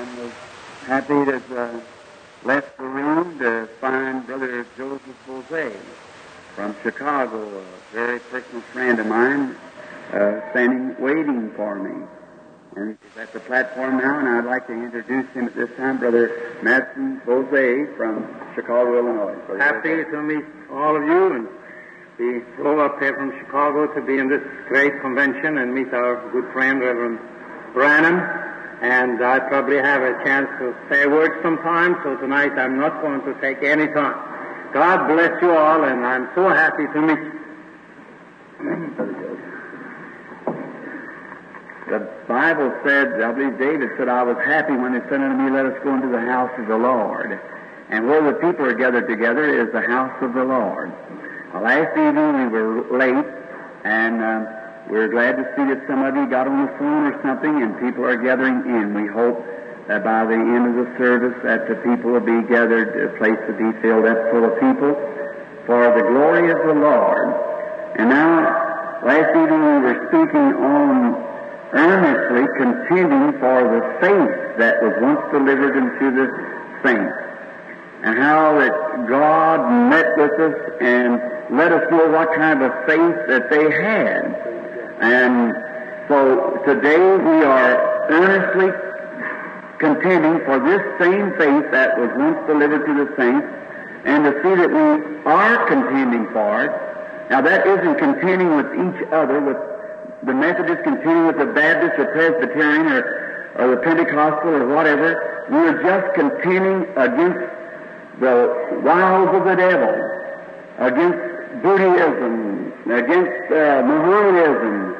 and was happy to uh, left the room to find Brother Joseph Boze from Chicago, a very personal friend of mine, uh, standing waiting for me. And he's at the platform now, and I'd like to introduce him at this time, Brother Mattsson-Boze from Chicago, Illinois. Brother Happy to meet all of you and we flew up here from Chicago to be in this great convention and meet our good friend Reverend Branham. And I probably have a chance to say a word sometime, so tonight I'm not going to take any time. God bless you all, and I'm so happy to meet you. The Bible said, I believe David said, I was happy when they said unto me, let us go into the house of the Lord. And where the people are gathered together is the house of the Lord. Well, last evening we were late, and uh, we are glad to see that some of you got on the phone or something, and people are gathering in. We hope that by the end of the service that the people will be gathered, the place will be filled up full of people for the glory of the Lord. And now, last evening we were speaking on earnestly contending for the faith that was once delivered unto the saints. And how that God met with us and let us know what kind of faith that they had. And so today we are earnestly contending for this same faith that was once delivered to the saints and to see that we are contending for it. Now that isn't contending with each other, with the Methodist contending with the Baptist or Presbyterian or, or the Pentecostal or whatever. We're just contending against the wiles of the devil, against Buddhism, against uh, Mohammedanism,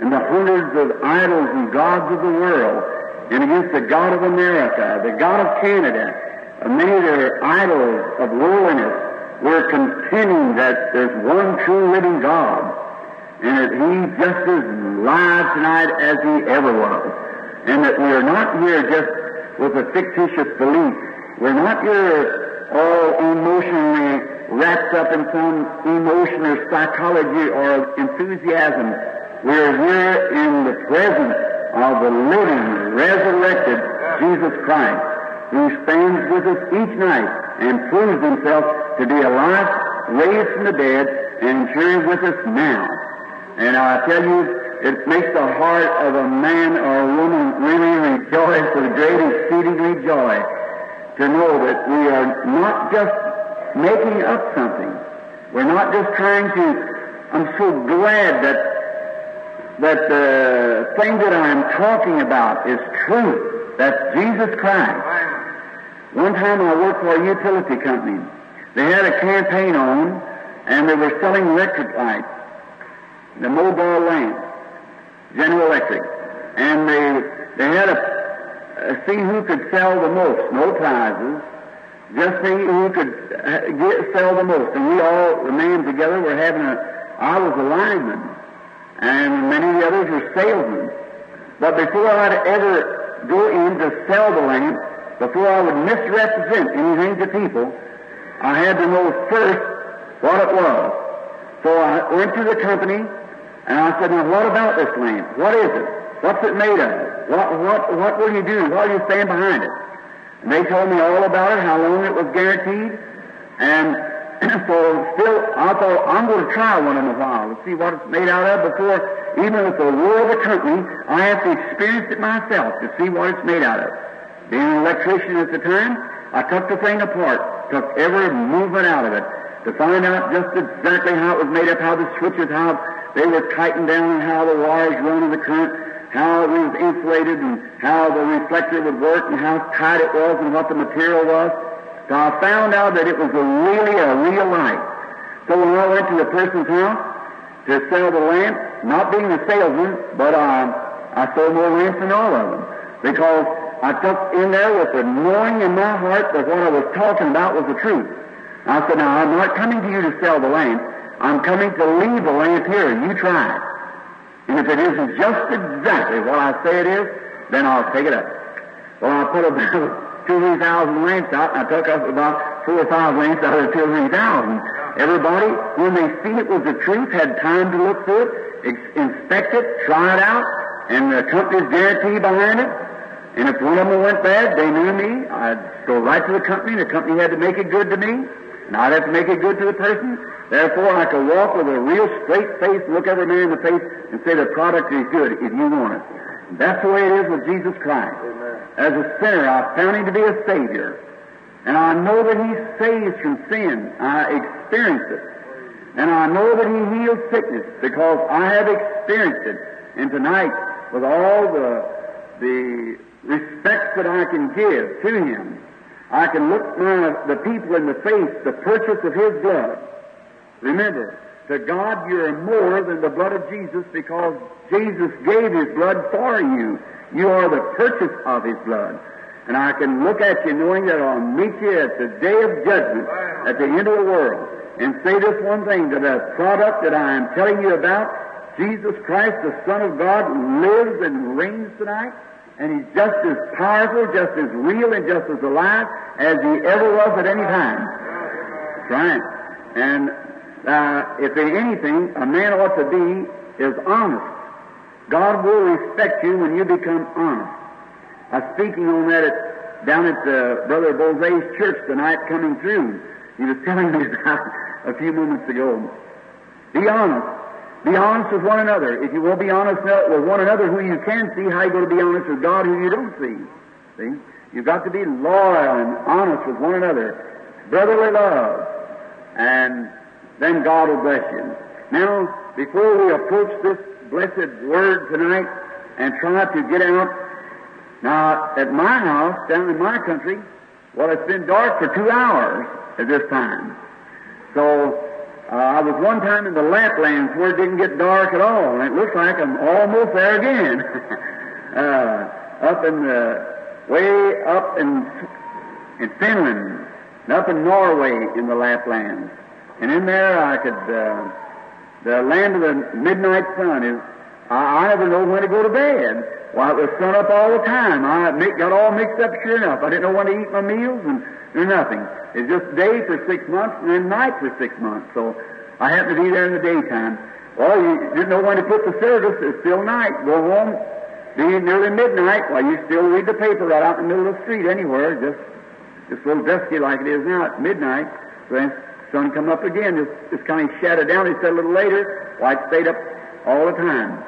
and the hundreds of idols and gods of the world, and against the God of America, the God of Canada, and many of their idols of worldliness. We're contending that there's one true living God, and that He's just as live tonight as He ever was, and that we're not here just with a fictitious belief. We're not here all emotionally wrapped up in some emotion or psychology or enthusiasm. We're here in the presence of the living, resurrected Jesus Christ, who stands with us each night and proves himself to be alive, raised from the dead, and here with us now. And I tell you, it makes the heart of a man or a woman really rejoice with great exceedingly joy to know that we are not just making up something. We're not just trying to. I'm so glad that that the thing that I'm talking about is true. That's Jesus Christ. One time I worked for a utility company. They had a campaign on, and they were selling electric lights, the mobile lamp, General Electric, and they they had a, a see who could sell the most, no prizes, just see who could uh, get, sell the most. And we all remained together. We're having a. I was a lineman, and many of the others were salesmen. But before I'd ever go in to sell the lamp, before I would misrepresent anything to people, I had to know first what it was. So I went to the company and I said, now what about this lamp? What is it? What's it made of? What, what, what will you do? Why do you stand behind it? And they told me all about it, how long it was guaranteed. And so still, I thought, I'm going to try one in a while to see what it's made out of before, even with the war of the company, I have to experience it myself to see what it's made out of. Being an electrician at the time, I took the thing apart, took every movement out of it to find out just exactly how it was made up, how the switches, how they were tightened down, and how the wires run in the current, how it was insulated, and how the reflector would work, and how tight it was, and what the material was. So I found out that it was a really a real light. So when I went to the person's house to sell the lamp, not being a salesman, but uh, I sold more lamps than all of them because I took in there with the knowing in my heart that what I was talking about was the truth. I said, now I'm not coming to you to sell the lamp. I'm coming to leave the lamp here, you try it. And if it isn't just exactly what I say it is, then I'll take it up. Well, I put about two, thousand lamps out, and I took up about four or five lamps out of the two three thousand. Everybody, when they see it was the truth, had time to look through it, inspect it, try it out, and the company's guarantee behind it. And if one of them went bad, they knew me. I'd go right to the company, and the company had to make it good to me, and I'd have to make it good to the person. Therefore, I could walk with a real straight face, look every man in the face, and say the product is good if you want it. And that's the way it is with Jesus Christ. As a sinner, I found him to be a Savior. And I know that he saves from sin. I experienced it. And I know that he heals sickness because I have experienced it. And tonight, with all the, the respect that I can give to him, I can look my, the people in the face, the purchase of his blood. Remember, to God you're more than the blood of Jesus because Jesus gave his blood for you. You are the purchase of his blood. And I can look at you knowing that I'll meet you at the day of judgment, at the end of the world, and say this one thing, that the product that I am telling you about, Jesus Christ, the Son of God, lives and reigns tonight, and He's just as powerful, just as real, and just as alive as He ever was at any time. That's right. And uh, if in anything a man ought to be is honest. God will respect you when you become honest. I was speaking on that at, down at uh, Brother Boze's church tonight coming through. He was telling me about a few moments ago. Be honest. Be honest with one another. If you won't be honest with one another who you can see, how are you going to be honest with God who you don't see? See? You've got to be loyal and honest with one another. Brotherly love. And then God will bless you. Now, before we approach this blessed word tonight and try to get out, now, at my house, down in my country, well, it's been dark for two hours at this time. So, uh, I was one time in the Laplands where it didn't get dark at all, and it looks like I'm almost there again. uh, up in the, way up in, in Finland, and up in Norway in the Laplands. And in there I could, uh, the land of the midnight sun is, I, I never know when to go to bed. Why, it was sun up all the time. I got all mixed up sure enough. I didn't know when to eat my meals and do nothing. It's just day for six months and then night for six months. So I happened to be there in the daytime. Well, you didn't know when to put the service. It's still night. Go home, be nearly midnight while you still read the paper right out in the middle of the street anywhere. Just, just a little dusky like it is now at midnight. So then sun come up again. Just, just kind of shadowed down. He said a little later. Why, it stayed up all the time.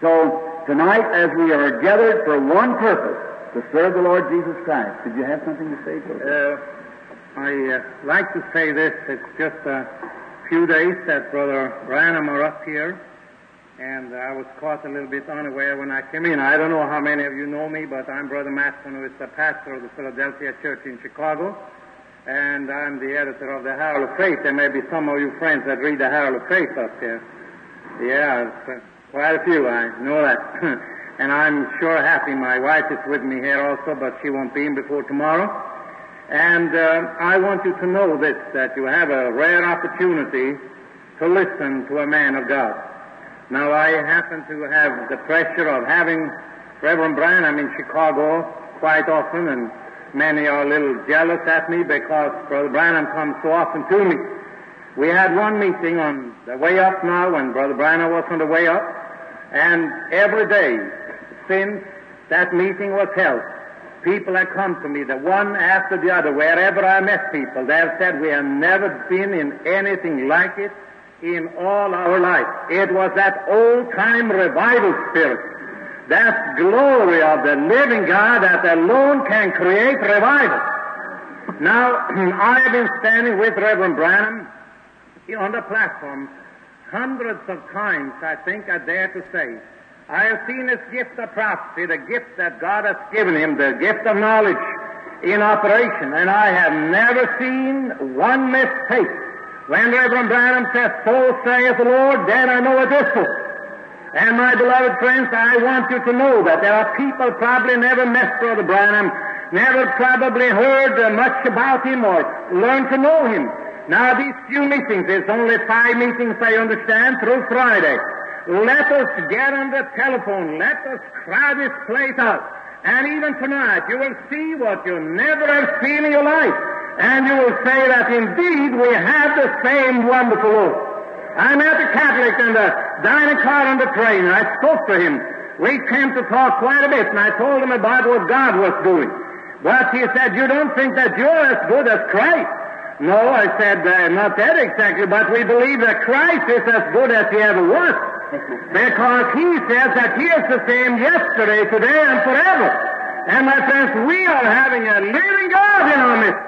So tonight, as we are gathered for one purpose, to serve the Lord Jesus Christ. Did you have something to say, Brother? Uh, I uh, like to say this. It's just a few days that Brother Branham are up here, and I was caught a little bit unaware when I came in. I don't know how many of you know me, but I'm Brother Mattsson, who is the pastor of the Philadelphia Church in Chicago, and I'm the editor of the Herald of Faith. There may be some of you friends that read the Herald of Faith up here. Yeah, uh, quite a few, I know that. and I'm sure happy my wife is with me here also, but she won't be in before tomorrow. And uh, I want you to know this, that you have a rare opportunity to listen to a man of God. Now, I happen to have the pleasure of having Reverend Branham in Chicago quite often, and many are a little jealous at me because Brother Branham comes so often to me. We had one meeting on the way up now when Brother Branham was on the way up, and every day since that meeting was held, people have come to me, the one after the other, wherever I met people, they have said, we have never been in anything like it in all our life. It was that old-time revival spirit, that glory of the living God that alone can create revival. Now, I have been standing with Reverend Branham on the platform hundreds of times, I think I dare to say. I have seen his gift of prophecy, the gift that God has given him, the gift of knowledge in operation, and I have never seen one mistake. When Reverend Branham says, So saith the Lord, then I know is so. And my beloved friends, I want you to know that there are people probably never met Brother Branham, never probably heard much about him or learned to know him. Now these few meetings, there's only five meetings I understand through Friday. Let us get on the telephone. Let us crowd this place out. And even tonight, you will see what you never have seen in your life. And you will say that indeed we have the same wonderful Lord. I met a Catholic in the dining car on the train. I spoke to him. we came to talk quite a bit, and I told him about what God was doing. But he said, you don't think that you're as good as Christ? No, I said, uh, not that exactly, but we believe that Christ is as good as he ever was. Because he says that he is the same yesterday, today, and forever. And my friends, we are having a living God in our midst.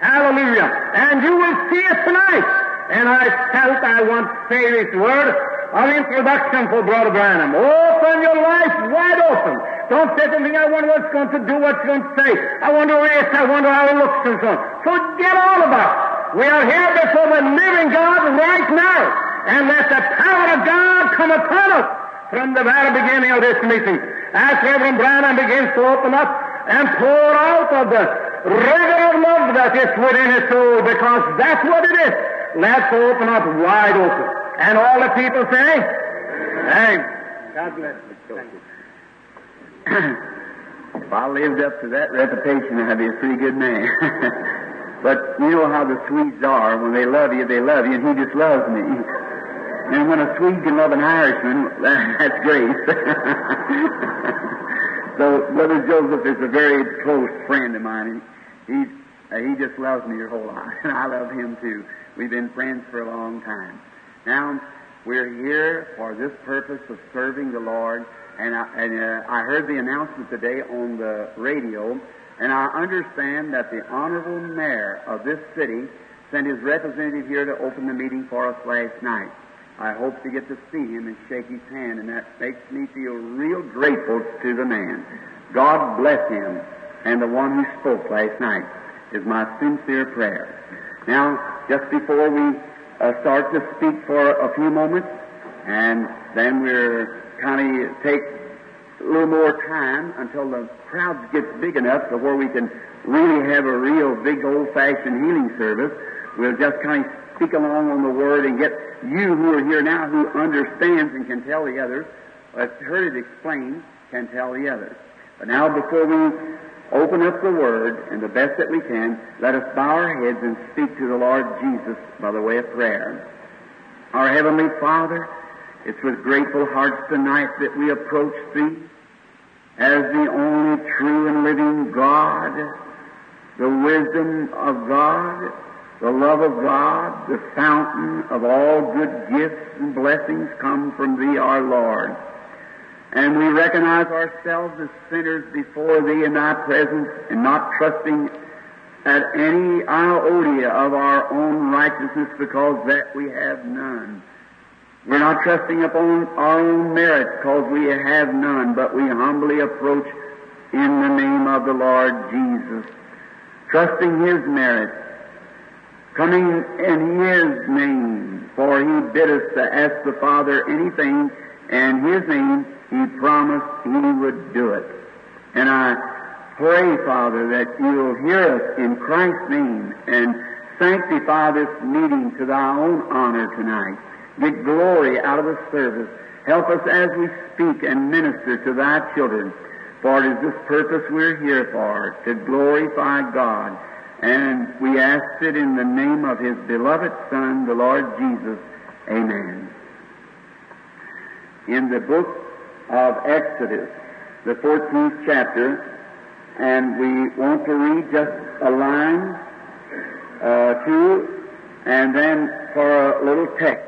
Hallelujah. And you will see it tonight. And I felt I want to say this word of introduction for Brother Branham. Open your life wide open. Don't say something, I wonder what's going to do, what's going to say. I wonder this, I wonder how it looks and so on. Forget all about it. We are here before the living God right now. And let the power of God come upon us from the very beginning of this meeting. As Reverend Branham begins to open up and pour out of the river of love that is within his soul, because that's what it is. Let's open up wide open. And all the people say, Thanks. God bless you. if I lived up to that reputation, I'd be a pretty good man. but you know how the Swedes are. When they love you, they love you, and he just loves me. And when a Swede can love an Irishman, that's great. so Brother Joseph is a very close friend of mine. He, uh, he just loves me your whole life, and I love him too. We've been friends for a long time. Now, we're here for this purpose of serving the Lord, and I, and, uh, I heard the announcement today on the radio, and I understand that the Honorable Mayor of this city sent his representative here to open the meeting for us last night. I hope to get to see him and shake his hand, and that makes me feel real grateful to the man. God bless him and the one who spoke last night is my sincere prayer. Now, just before we uh, start to speak for a few moments, and then we're kind of take a little more time until the crowd gets big enough to where we can really have a real big old-fashioned healing service. We'll just kind of speak along on the Word and get you who are here now who understands and can tell the others, has heard it explained, can tell the others. But now before we open up the Word and the best that we can, let us bow our heads and speak to the Lord Jesus by the way of prayer. Our Heavenly Father, it's with grateful hearts tonight that we approach Thee as the only true and living God, the wisdom of God, the love of God, the fountain of all good gifts and blessings come from Thee, our Lord. And we recognize ourselves as sinners before Thee in Thy presence and not trusting at any iota of our own righteousness because that we have none. We're not trusting upon our own merits because we have none, but we humbly approach in the name of the Lord Jesus, trusting His merit, coming in His name, for He bid us to ask the Father anything in His name he promised He would do it. And I pray, Father, that you'll hear us in Christ's name and sanctify this meeting to thy own honor tonight. Get glory out of the service. Help us as we speak and minister to thy children. For it is this purpose we're here for, to glorify God. And we ask it in the name of his beloved Son, the Lord Jesus. Amen. In the book of Exodus, the 14th chapter, and we want to read just a line, uh, two, and then for a little text.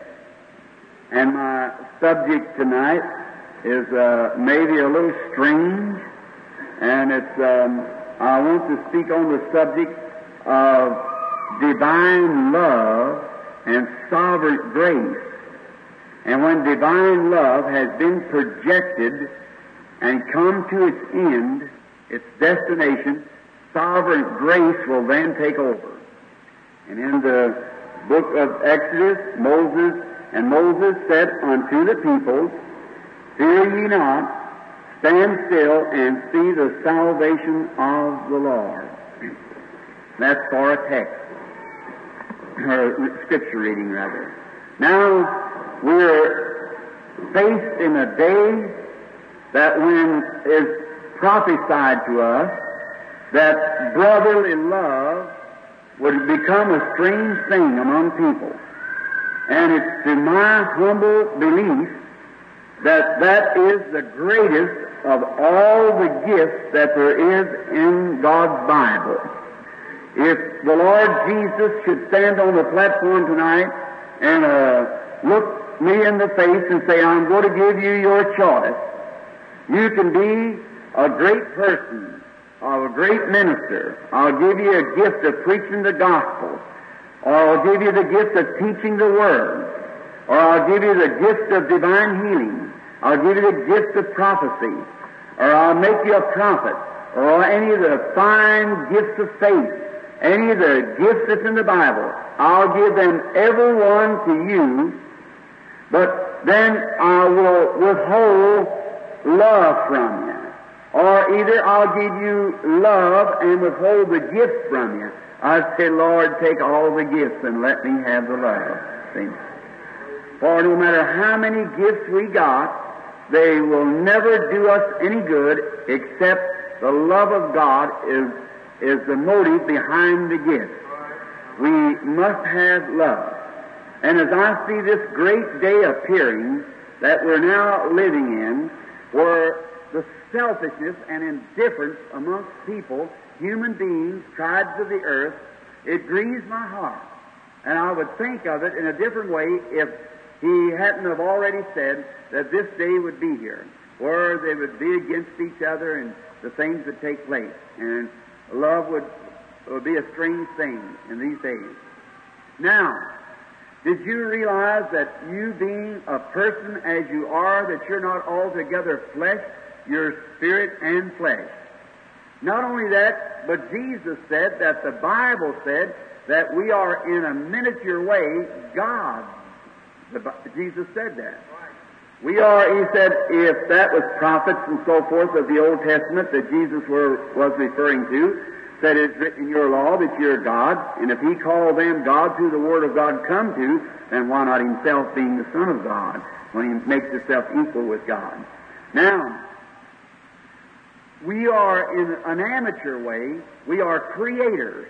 And my subject tonight is uh, maybe a little strange, and it's um, I want to speak on the subject of divine love and sovereign grace. And when divine love has been projected and come to its end, its destination, sovereign grace will then take over. And in the book of Exodus, Moses, and Moses said unto the people, Fear ye not, stand still and see the salvation of the Lord. That's for a text, or scripture reading rather. Now, we're faced in a day that when is prophesied to us that brotherly love would become a strange thing among people. And it's to my humble belief that that is the greatest of all the gifts that there is in God's Bible. If the Lord Jesus should stand on the platform tonight and uh, look me in the face and say, I'm going to give you your choice, you can be a great person, or a great minister. I'll give you a gift of preaching the gospel, or I'll give you the gift of teaching the word, or I'll give you the gift of divine healing, I'll give you the gift of prophecy, or I'll make you a prophet, or any of the fine gifts of faith, any of the gifts that's in the Bible. I'll give them every one to you, but then I will withhold love from you. Or either I'll give you love and withhold the gifts from you. I say, Lord, take all the gifts and let me have the love. See? For no matter how many gifts we got, they will never do us any good except the love of God is, is the motive behind the gift. We must have love. And as I see this great day appearing that we're now living in, where the selfishness and indifference amongst people, human beings, tribes of the earth, it grieves my heart. And I would think of it in a different way if he hadn't have already said that this day would be here, where they would be against each other and the things would take place. And love would, would be a strange thing in these days. Now, did you realize that you being a person as you are, that you're not altogether flesh, you're spirit and flesh? Not only that, but Jesus said that the Bible said that we are in a miniature way God. The, Jesus said that. We are, he said, if that was prophets and so forth of the Old Testament that Jesus were, was referring to, said it's written in your law that you're God, and if he called them God through the Word of God come to, then why not himself being the Son of God when he makes himself equal with God? Now, we are in an amateur way, we are creators.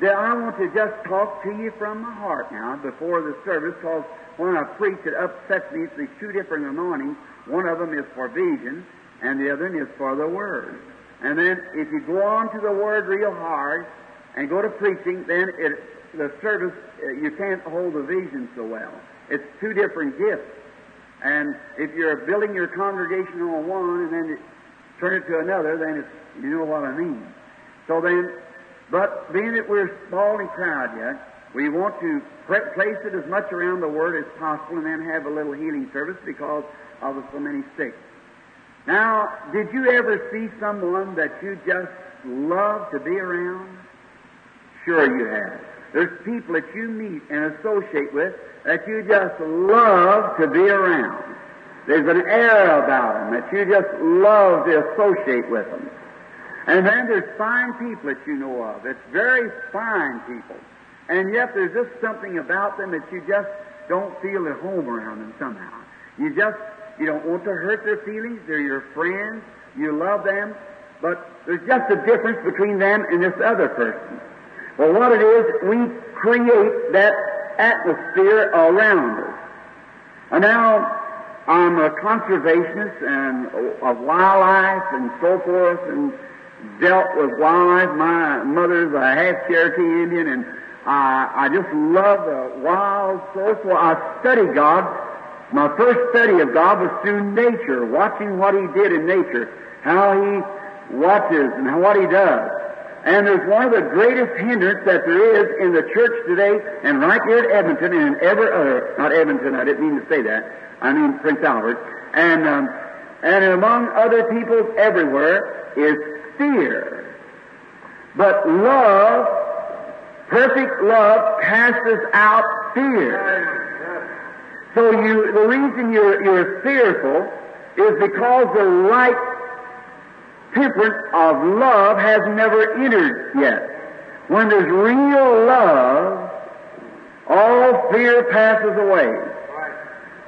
That I want to just talk to you from my heart now before the service, because when I preach, it upsets me. It's these two different anointings. One of them is for vision, and the other is for the Word. And then if you go on to the Word real hard and go to preaching, then it, the service, uh, you can't hold the vision so well. It's two different gifts. And if you're building your congregation on one and then turn it to another, then it's, you know what I mean. So then, but being that we're small and crowd yet, we want to place it as much around the Word as possible and then have a little healing service because of the so many sick. Now, did you ever see someone that you just love to be around? Sure you have. There's people that you meet and associate with that you just love to be around. There's an air about them that you just love to associate with them. And then there's fine people that you know of. It's very fine people. And yet there's just something about them that you just don't feel at home around them somehow. You just, you don't want to hurt their feelings. They're your friends. You love them. But there's just a difference between them and this other person. Well, what it is, we create that atmosphere around us. And now, I'm a conservationist and of wildlife and so forth and dealt with wildlife. My mother's a half Cherokee Indian and I, I just love the wild source. Well, I study God. My first study of God was through nature, watching what He did in nature, how He watches and what He does. And there's one of the greatest hindrance that there is in the church today, and right here at Edmonton and in every other, not Edmonton, I didn't mean to say that, I mean Prince Albert, and, um, and among other peoples everywhere is fear. But love Perfect love casts out fear. So you, the reason you're, you're fearful is because the right temperance of love has never entered yet. When there's real love, all fear passes away.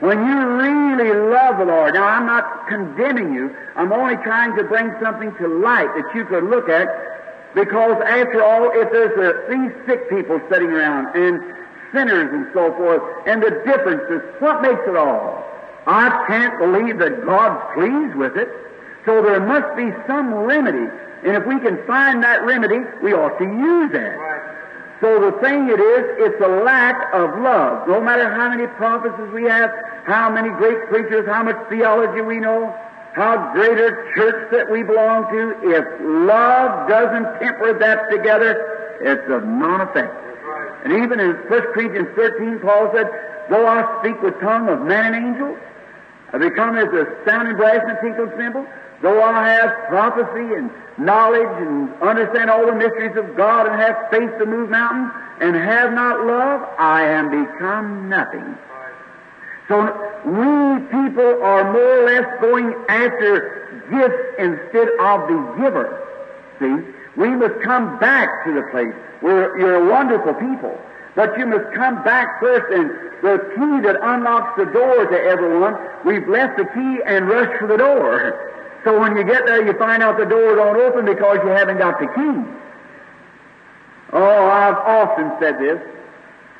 When you really love the Lord, now I'm not condemning you, I'm only trying to bring something to light that you could look at because after all, if there's a, these sick people sitting around and sinners and so forth, and the differences, what makes it all? I can't believe that God's pleased with it. So there must be some remedy. And if we can find that remedy, we ought to use that. So the thing it is, it's a lack of love. No matter how many prophecies we have, how many great preachers, how much theology we know, how great a church that we belong to, if love doesn't temper that together, it's of non effect. And even in 1 Corinthians 13, Paul said, Though I speak with tongue of man and angels, I become as a sounding brass and tinkling cymbal, though I have prophecy and knowledge and understand all the mysteries of God and have faith to move mountains and have not love, I am become nothing. So we people are more or less going after gifts instead of the giver. See? We must come back to the place where you're a wonderful people. But you must come back first and the key that unlocks the door to everyone, we've left the key and rushed for the door. So when you get there, you find out the door don't open because you haven't got the key. Oh, I've often said this,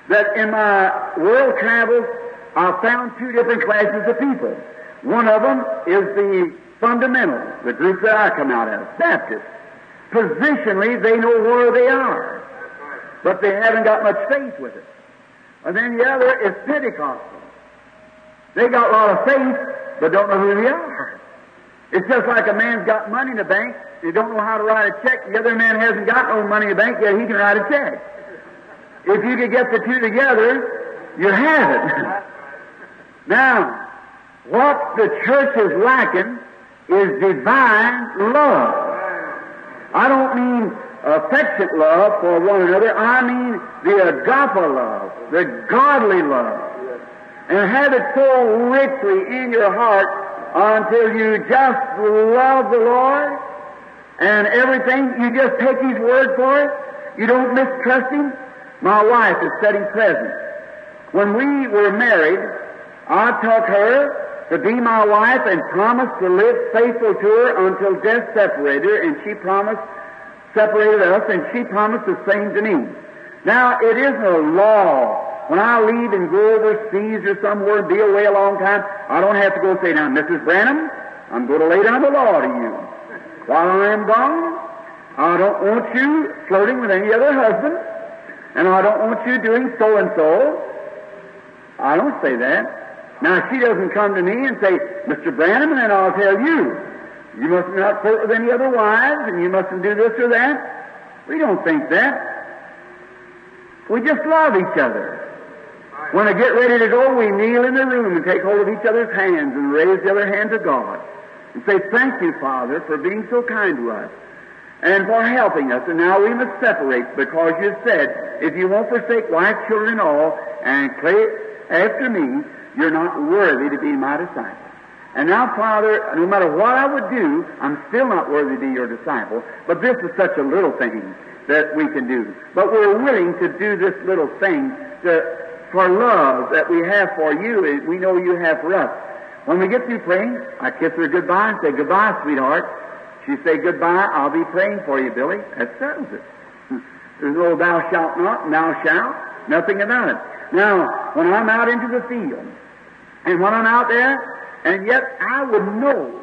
that in my world travels, I've found two different classes of people. One of them is the fundamental, the group that I come out of, Baptists. Positionally, they know where they are, but they haven't got much faith with it. And then the other is Pentecostal. They got a lot of faith, but don't know who they are. It's just like a man's got money in the bank, he don't know how to write a check. The other man hasn't got no money in the bank, yet he can write a check. If you could get the two together, you have it. now, what the church is lacking is divine love. I don't mean affectionate love for one another. I mean the agape love, the godly love. And have it so richly in your heart until you just love the Lord and everything, you just take His word for it. You don't mistrust Him. My wife is setting present. When we were married, I took her to be my wife and promised to live faithful to her until death separated her, and she promised, separated us, and she promised the same to me. Now, it isn't a law. When I leave and go overseas or somewhere and be away a long time, I don't have to go say, now, Mrs. Branham, I'm going to lay down the law to you. While I am gone, I don't want you flirting with any other husband, and I don't want you doing so and so. I don't say that. Now, she doesn't come to me and say, Mr. Branham, and then I'll tell you, you must not flirt with any other wives, and you mustn't do this or that. We don't think that. We just love each other. When I get ready to go, we kneel in the room and take hold of each other's hands and raise the other hand to God and say, Thank you, Father, for being so kind to us and for helping us. And now we must separate because you said, if you won't forsake wife, children, and all, and after me, you're not worthy to be my disciple. And now, Father, no matter what I would do, I'm still not worthy to be your disciple. But this is such a little thing that we can do. But we're willing to do this little thing to, for love that we have for you, we know you have for us. When we get through praying, I kiss her goodbye and say, Goodbye, sweetheart. She say, Goodbye, I'll be praying for you, Billy. That settles it. There's no thou shalt not, and thou shalt, nothing about it. Now, when I'm out into the field, and when I'm out there, and yet I would know,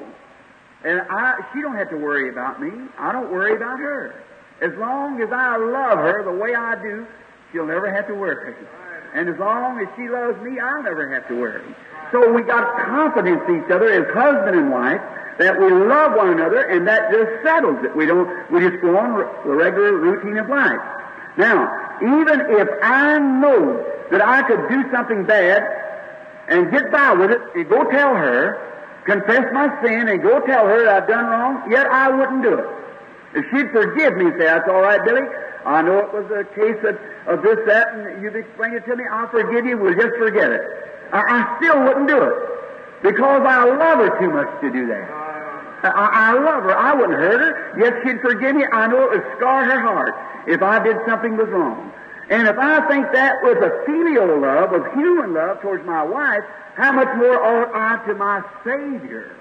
and I, she don't have to worry about me. I don't worry about her. As long as I love her the way I do, she'll never have to worry. And as long as she loves me, I'll never have to worry. So we got confidence in each other as husband and wife that we love one another, and that just settles it. We don't. We just go on the regular routine of life. Now, even if I know that I could do something bad and get by with it, and go tell her, confess my sin, and go tell her I've done wrong, yet I wouldn't do it. If she'd forgive me, say, that's all right, Billy. I know it was a case of, of this, that, and you've explained it to me. I'll forgive you. We'll just forget it. I, I still wouldn't do it because I love her too much to do that. I, I love her. I wouldn't hurt her, yet she'd forgive me. I know it would scar her heart if I did something was wrong. And if I think that with a filial love, with human love towards my wife, how much more ought I to my Savior?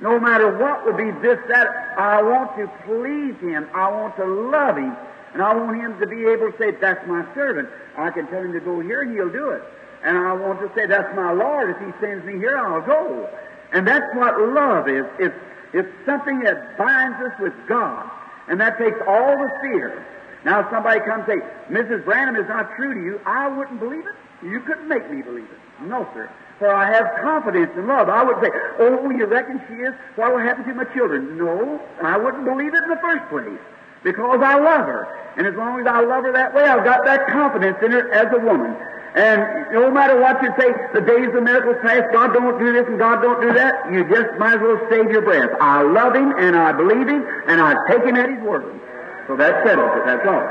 No matter what would be this, that, I want to please Him. I want to love Him. And I want Him to be able to say, that's my servant. I can tell Him to go here He'll do it. and I want to say, that's my Lord. If He sends me here, I'll go. And that's what love is. It's, it's something that binds us with God. And that takes all the fear. Now, if somebody comes and say, Mrs. Branham is not true to you, I wouldn't believe it. You couldn't make me believe it. No, sir. For I have confidence in love. I would say, oh, you reckon she is? What will happen to my children? No, I wouldn't believe it in the first place. Because I love her. And as long as I love her that way, I've got that confidence in her as a woman. And no matter what you say, the days of miracles past, God don't do this and God don't do that, you just might as well save your breath. I love Him and I believe Him and I take Him at His word. So that settles it, that's all.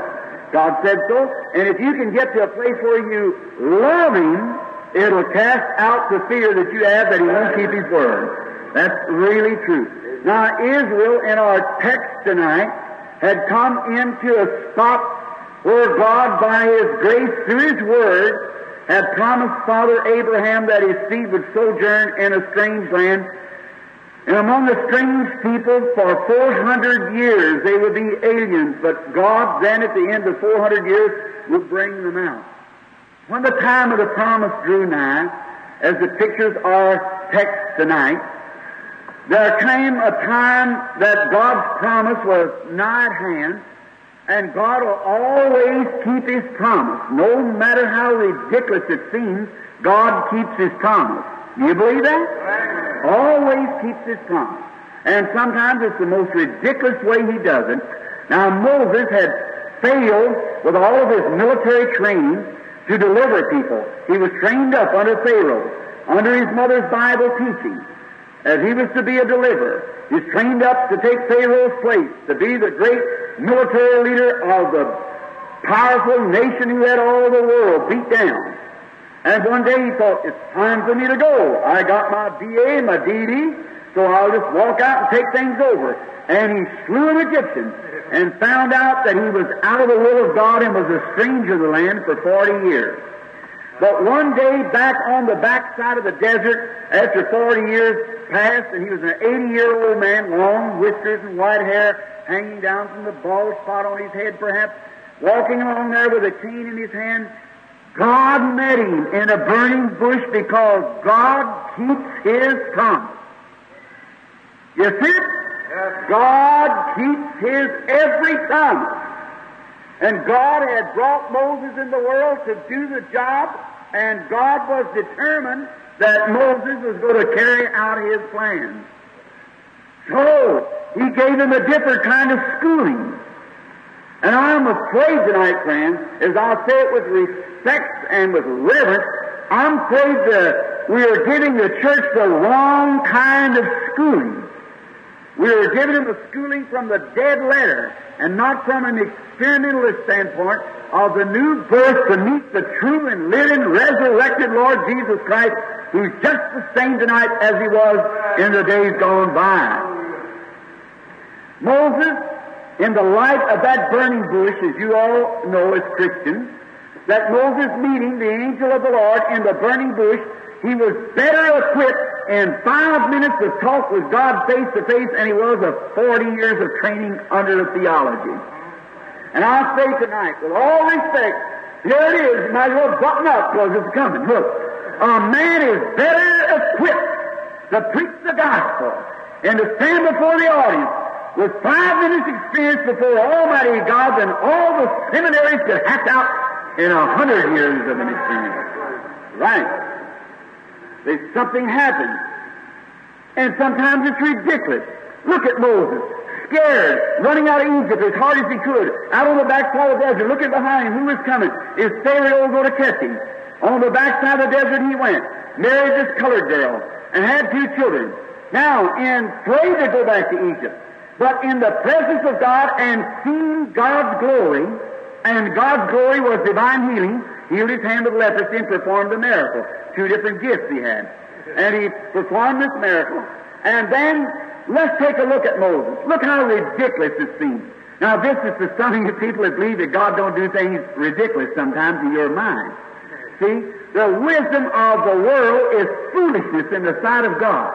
God said so. And if you can get to a place where you love Him, it'll cast out the fear that you have that He won't keep His word. That's really true. Now, Israel in our text tonight had come into a spot where God, by His grace through His word, had promised Father Abraham that his seed would sojourn in a strange land. And among the strange people for 400 years they would be aliens, but God then at the end of 400 years would bring them out. When the time of the promise drew nigh, as the pictures are text tonight, there came a time that God's promise was nigh at hand, and God will always keep His promise. No matter how ridiculous it seems, God keeps His promise. You believe that? Always keeps His promise. And sometimes it's the most ridiculous way He does it. Now Moses had failed with all of his military training to deliver people. He was trained up under Pharaoh, under his mother's Bible teaching, as he was to be a deliverer. He's trained up to take Pharaoh's place, to be the great military leader of the powerful nation who had all the world beat down. And one day he thought, it's time for me to go. I got my BA, my DD, so I'll just walk out and take things over. And he slew an Egyptian and found out that he was out of the will of God and was a stranger in the land for 40 years. But one day back on the backside of the desert, after 40 years passed, and he was an 80 year old man, long whiskers and white hair hanging down from the bald spot on his head perhaps, walking along there with a cane in his hand, God met him in a burning bush because God keeps His promise. You see it? God keeps His every promise. And God had brought Moses in the world to do the job, and God was determined that Moses was going to carry out His plans. So, He gave him a different kind of schooling. And I'm afraid tonight, friends, as I say it with respect and with reverence, I'm afraid that we are giving the church the wrong kind of schooling. We are giving them the schooling from the dead letter and not from an experimentalist standpoint of the new birth to meet the true and living, resurrected Lord Jesus Christ, who's just the same tonight as he was in the days gone by. Moses, in the light of that burning bush, as you all know as Christians, that Moses meeting the angel of the Lord in the burning bush, he was better equipped in five minutes of talk with God face to face than he was of 40 years of training under the theology. And I say tonight, with all respect, here it is, you might as well button up because it's coming. Look, a man is better equipped to preach the gospel and to stand before the audience with five minutes experience before Almighty God than all the seminaries could hack out in a hundred years of an experience. Right. There's something happens. And sometimes it's ridiculous. Look at Moses, scared, running out of Egypt as hard as he could, out on the backside of the desert, looking behind him, who was coming? Is Pharaoh going to catch him? On the backside of the desert he went, married this colored girl, and had two children. Now, in afraid to go back to Egypt, but in the presence of God and seeing God's glory, and God's glory was divine healing, healed his hand of leprosy and performed a miracle. Two different gifts he had. And he performed this miracle. And then, let's take a look at Moses. Look how ridiculous it seems. Now, this is the stunning of people that believe that God don't do things ridiculous sometimes in your mind. See, the wisdom of the world is foolishness in the sight of God.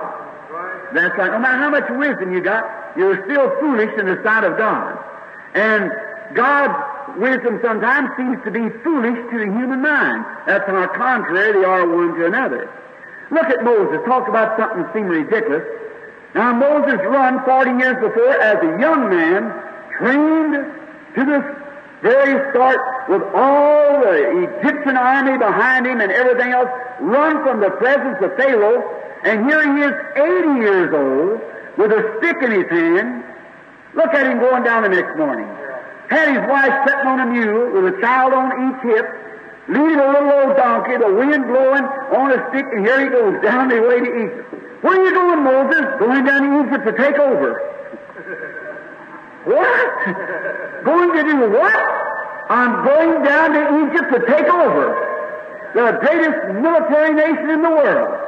That's right. No matter how much wisdom you got, you're still foolish in the sight of God. And God wisdom sometimes seems to be foolish to the human mind. That's on how contrary they are one to another. Look at Moses. Talk about something that seemed ridiculous. Now Moses run 40 years before as a young man, trained to the very start with all the Egyptian army behind him and everything else, run from the presence of Pharaoh, and here he is 80 years old with a stick in his hand. Look at him going down the next morning. Had his wife sitting on a mule with a child on each hip, leading a little old donkey, the wind blowing on a stick, and here he goes down the way to Egypt. Where are you going, Moses? Going down to Egypt to take over. what? going to do what? I'm going down to Egypt to take over. The greatest military nation in the world.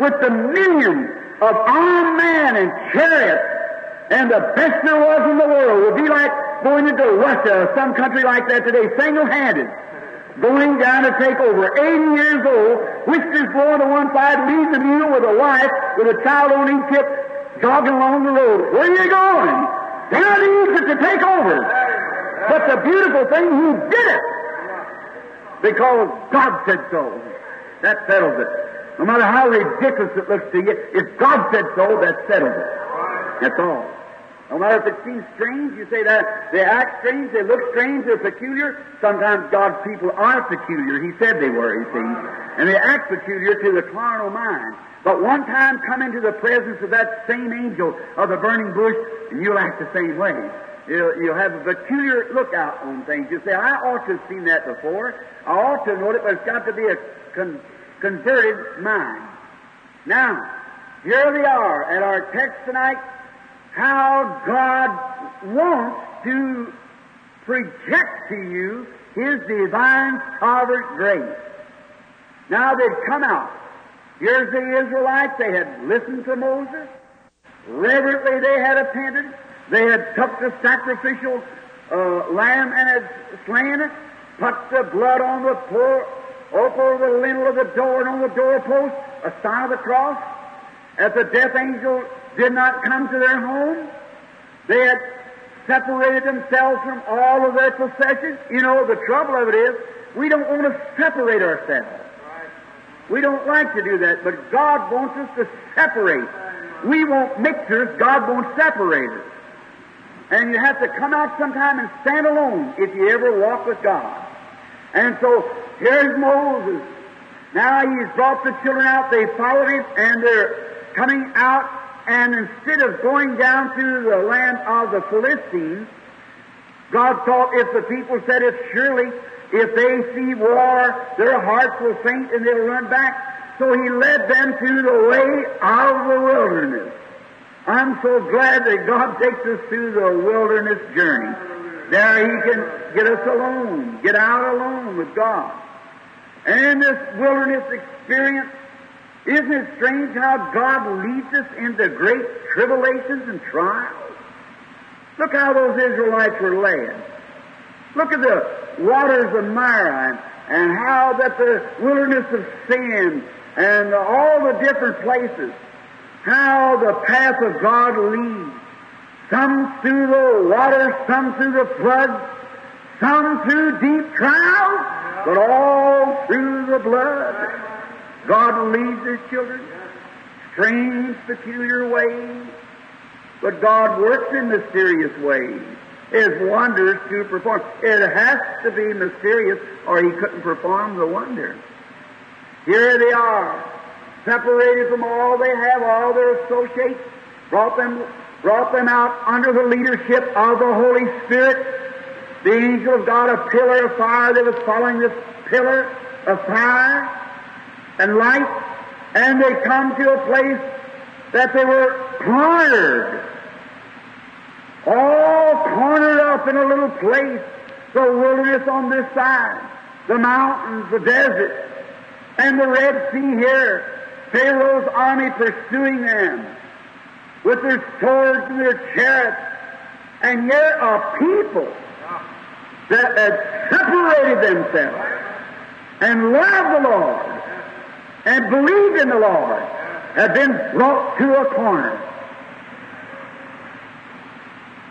With the millions of armed men and chariots and the best there was in the world would be like going into Russia or some country like that today, single-handed going down to take over. 80 years old, whiskers blowing to one side, leads a mule with a wife, with a child on each hip, jogging along the road. Where are you going? To Egypt to take over. But the beautiful thing, he did it. Because God said so. That settles it. No matter how ridiculous it looks to you, if God said so, that settles it. That's all. No matter if it seems strange, you say that they act strange, they look strange, they're peculiar. Sometimes God's people are peculiar. He said they were, you see. And they act peculiar to the carnal mind. But one time come into the presence of that same angel of the burning bush, and you'll act the same way. You'll, you'll have a peculiar lookout on things. You'll say, I ought to have seen that before. I ought to have known it, but it's got to be a con- converted mind. Now, here they are at our text tonight how God wants to project to you His divine sovereign grace. Now they'd come out. Here's the Israelites. They had listened to Moses. Reverently they had attended. They had took the sacrificial uh, lamb and had slain it, put the blood on the floor, over the lintel of the door and on the doorpost, a sign of the cross. As the death angel did not come to their home. They had separated themselves from all of their possessions. You know, the trouble of it is, we don't want to separate ourselves. We don't like to do that, but God wants us to separate. We want mixers, God wants separators. And you have to come out sometime and stand alone if you ever walk with God. And so, here's Moses. Now he's brought the children out, they followed him, and they're coming out and instead of going down to the land of the Philistines, God thought if the people said it, surely if they see war, their hearts will faint and they'll run back. So He led them to the way of the wilderness. I'm so glad that God takes us through the wilderness journey. There He can get us alone, get out alone with God. And this wilderness experience, isn't it strange how God leads us into great tribulations and trials? Look how those Israelites were led. Look at the waters of Marah and how that the wilderness of sin and all the different places, how the path of God leads. Some through the water, some through the floods, some through deep trials, but all through the blood. God leads His children strange, peculiar ways, but God works in mysterious ways. His wonders to perform. It has to be mysterious, or He couldn't perform the wonder. Here they are, separated from all they have, all their associates, brought them, brought them out under the leadership of the Holy Spirit. The angel of God, a pillar of fire that was following this pillar of fire and light, and they come to a place that they were cornered, all cornered up in a little place, the wilderness on this side, the mountains, the desert, and the Red Sea here, Pharaoh's army pursuing them with their swords and their chariots, and yet a people that had separated themselves and loved the Lord and believed in the Lord have been brought to a corner.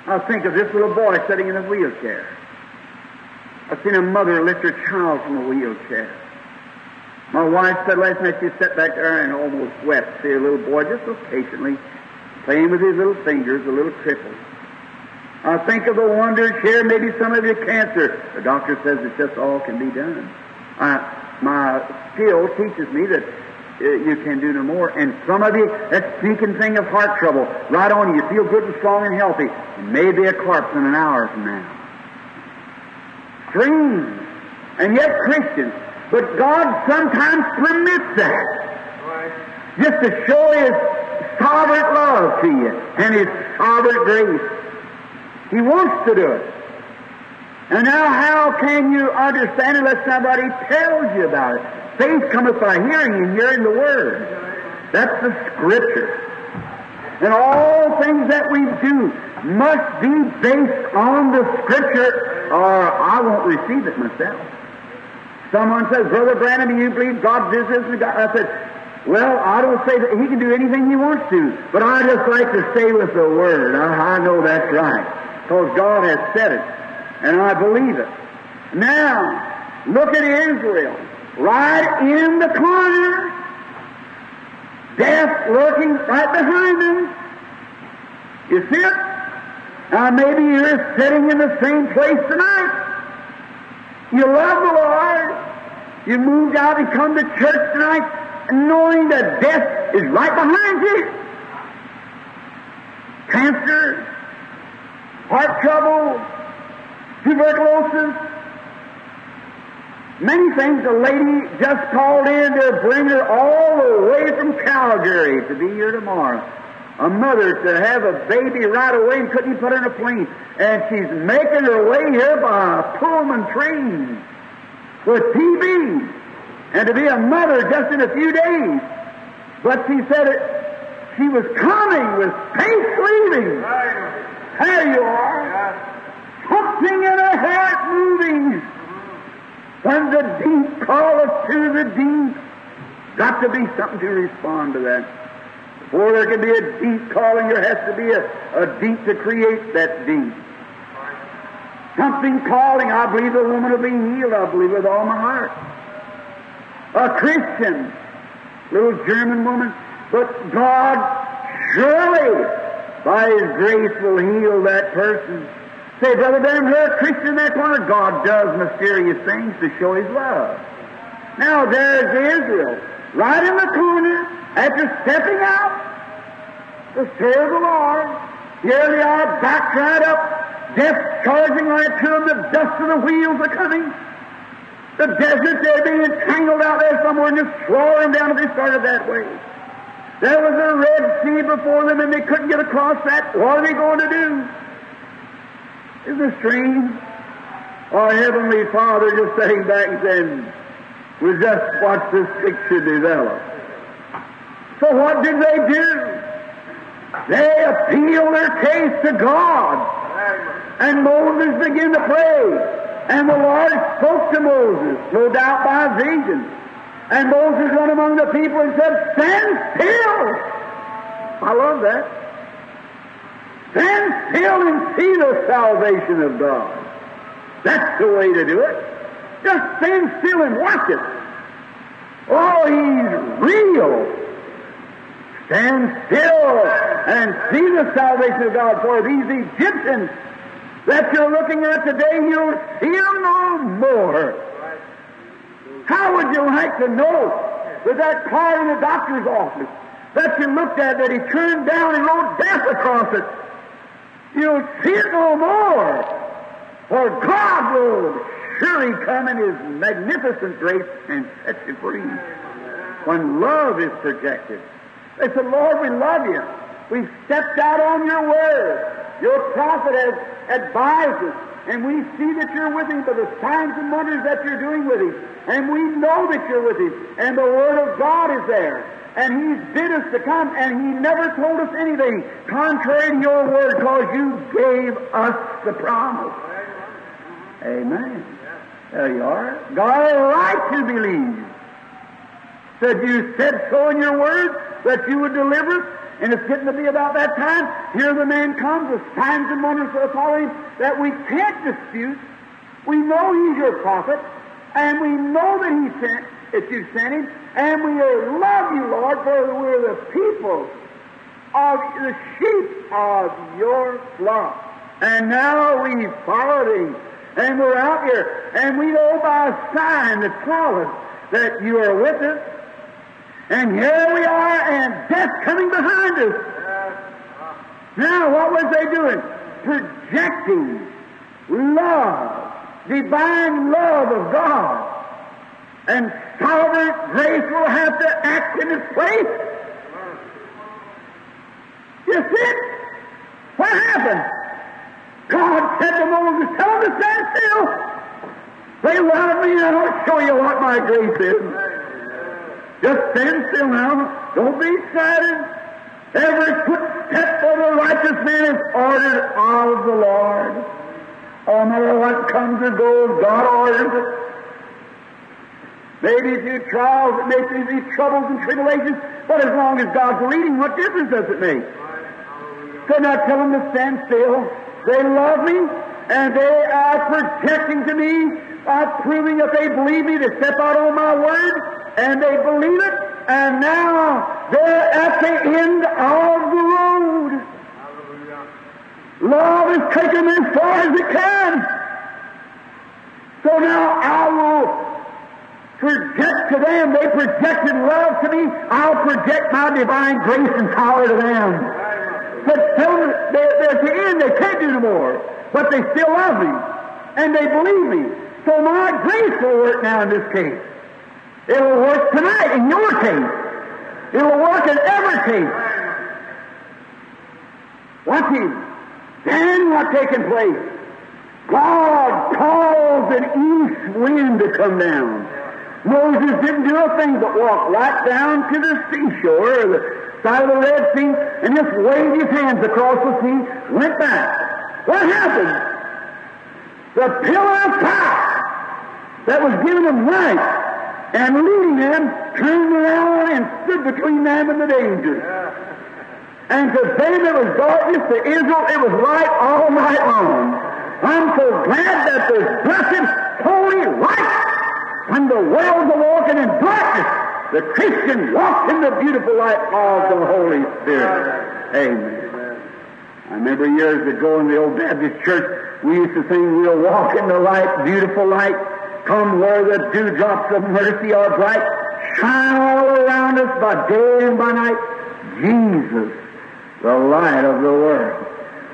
I think of this little boy sitting in a wheelchair. I've seen a mother lift her child from a wheelchair. My wife said last night she sat back there and almost wept. See a little boy just so patiently playing with his little fingers, a little cripple. I think of the wonders here, maybe some of your cancer. The doctor says it just all can be done. I, my skill teaches me that uh, you can do no more. And some of you, that sneaking thing of heart trouble, right on you, feel good and strong and healthy. Maybe a corpse in an hour from now. Strange. And yet Christians. But God sometimes permits that. Just to show His sovereign love to you and His sovereign grace. He wants to do it. And now how can you understand unless somebody tells you about it? Faith cometh by hearing and hearing the Word. That's the Scripture. And all things that we do must be based on the Scripture or I won't receive it myself. Someone says, Brother Branham, do you believe God visits? I said, well, I don't say that he can do anything he wants to, but I just like to stay with the Word. I, I know that's right because God has said it, and I believe it. Now, look at Israel, right in the corner, death lurking right behind them. You see it? Now, maybe you're sitting in the same place tonight. You love the Lord. You moved out and come to church tonight knowing that death is right behind you. Cancer, heart trouble, tuberculosis, many things. A lady just called in to bring her all the way from Calgary to be here tomorrow. A mother to have a baby right away and couldn't put her in a plane. And she's making her way here by a Pullman train with TB. And to be a mother just in a few days. But she said it, she was coming with faith leaving. There you are. Something in her heart moving. When the deep calleth to the deep, got to be something to respond to that. Before there can be a deep calling, there has to be a, a deep to create that deep. Something calling. I believe the woman will be healed. I believe with all my heart. A Christian, little German woman, but God surely by His grace will heal that person. Say, Brother Branham, you're a Christian in that corner. God does mysterious things to show His love. Now there's Israel, right in the corner, after stepping out to serve the Lord. Here they are, back right up, death charging right to them, the dust of the wheels are coming. The desert, they're being tangled out there somewhere and just slowing down if they started that way. There was a Red Sea before them and they couldn't get across that. What are they going to do? Isn't it strange? Our Heavenly Father just sitting back and saying, we just watch this picture develop. So what did they do? They appealed their case to God. And Moses began to pray. And the Lord spoke to Moses, no doubt by vision. And Moses went among the people and said, Stand still! I love that. Stand still and see the salvation of God. That's the way to do it. Just stand still and watch it. Oh, He's real. Stand still and see the salvation of God. For these Egyptians that you're looking at today, you'll see them no more. How would you like to know that that card in the doctor's office that you looked at that he turned down and wrote death across it? You'll see it no more. For God will surely come in His magnificent grace and set you free. When love is projected. They said, Lord, we love you. We've stepped out on your word. Your prophet has advised us. And we see that you're with him by the signs and wonders that you're doing with him. And we know that you're with him. And the Word of God is there. And He's bid us to come, and He never told us anything contrary to your Word because you gave us the promise. Amen. There you are. Got a right to believe. Said you said so in your Word that you would deliver us. And it's getting to be about that time. Here the man comes with signs and wonders us all that we can't dispute. We know He's your prophet, and we know that He sent, that you sent Him, and we love you, Lord, for we're the people of the sheep of your flock. And now we've followed Him, and we're out here, and we know by a sign that follows that you are with us. And here we are, and death coming behind us. Now, what was they doing? Projecting love, divine love of God. And sovereign grace will have to act in its place. You see? What happened? God said to Moses, tell them to stand still. They love me, and I'll show you what my grace is. Just stand still now. Don't be excited. Every footstep of the righteous man is ordered of the Lord. Oh, no what comes or goes, God orders it. Maybe through trials, it may be these troubles and tribulations, but as long as God's leading, what difference does it make? Could not tell them to stand still. They love me, and they are protecting to me, are proving that they believe me to step out on my word, and they believe it, and now they're at the end of the road. Love is taking them as far as it can. So now I will project to them. They projected love to me. I'll project my divine grace and power to them. But tell them they're, they're at the end. They can't do no more. But they still love me. And they believe me. So my grace will work now in this case. It will work tonight in your case. It will work in every case. Watch him. Then what's taking place? God caused an east wind to come down. Moses didn't do a thing but walk right down to the seashore, or the side of the Red Sea, and just waved his hands across the sea, went back. What happened? The pillar of fire that was giving them light and leading them turned around and stood between them and the danger. And to them it was darkness, to Israel it was light all night long. I'm so glad that there's blessed, holy light, when the world's walking in darkness, the Christian walks in the beautiful light of the Holy Spirit. Amen. I remember years ago in the old Baptist church, we used to sing, We'll walk in the light, beautiful light, come where the dewdrops of mercy are bright, shine all around us by day and by night. Jesus, the light of the world.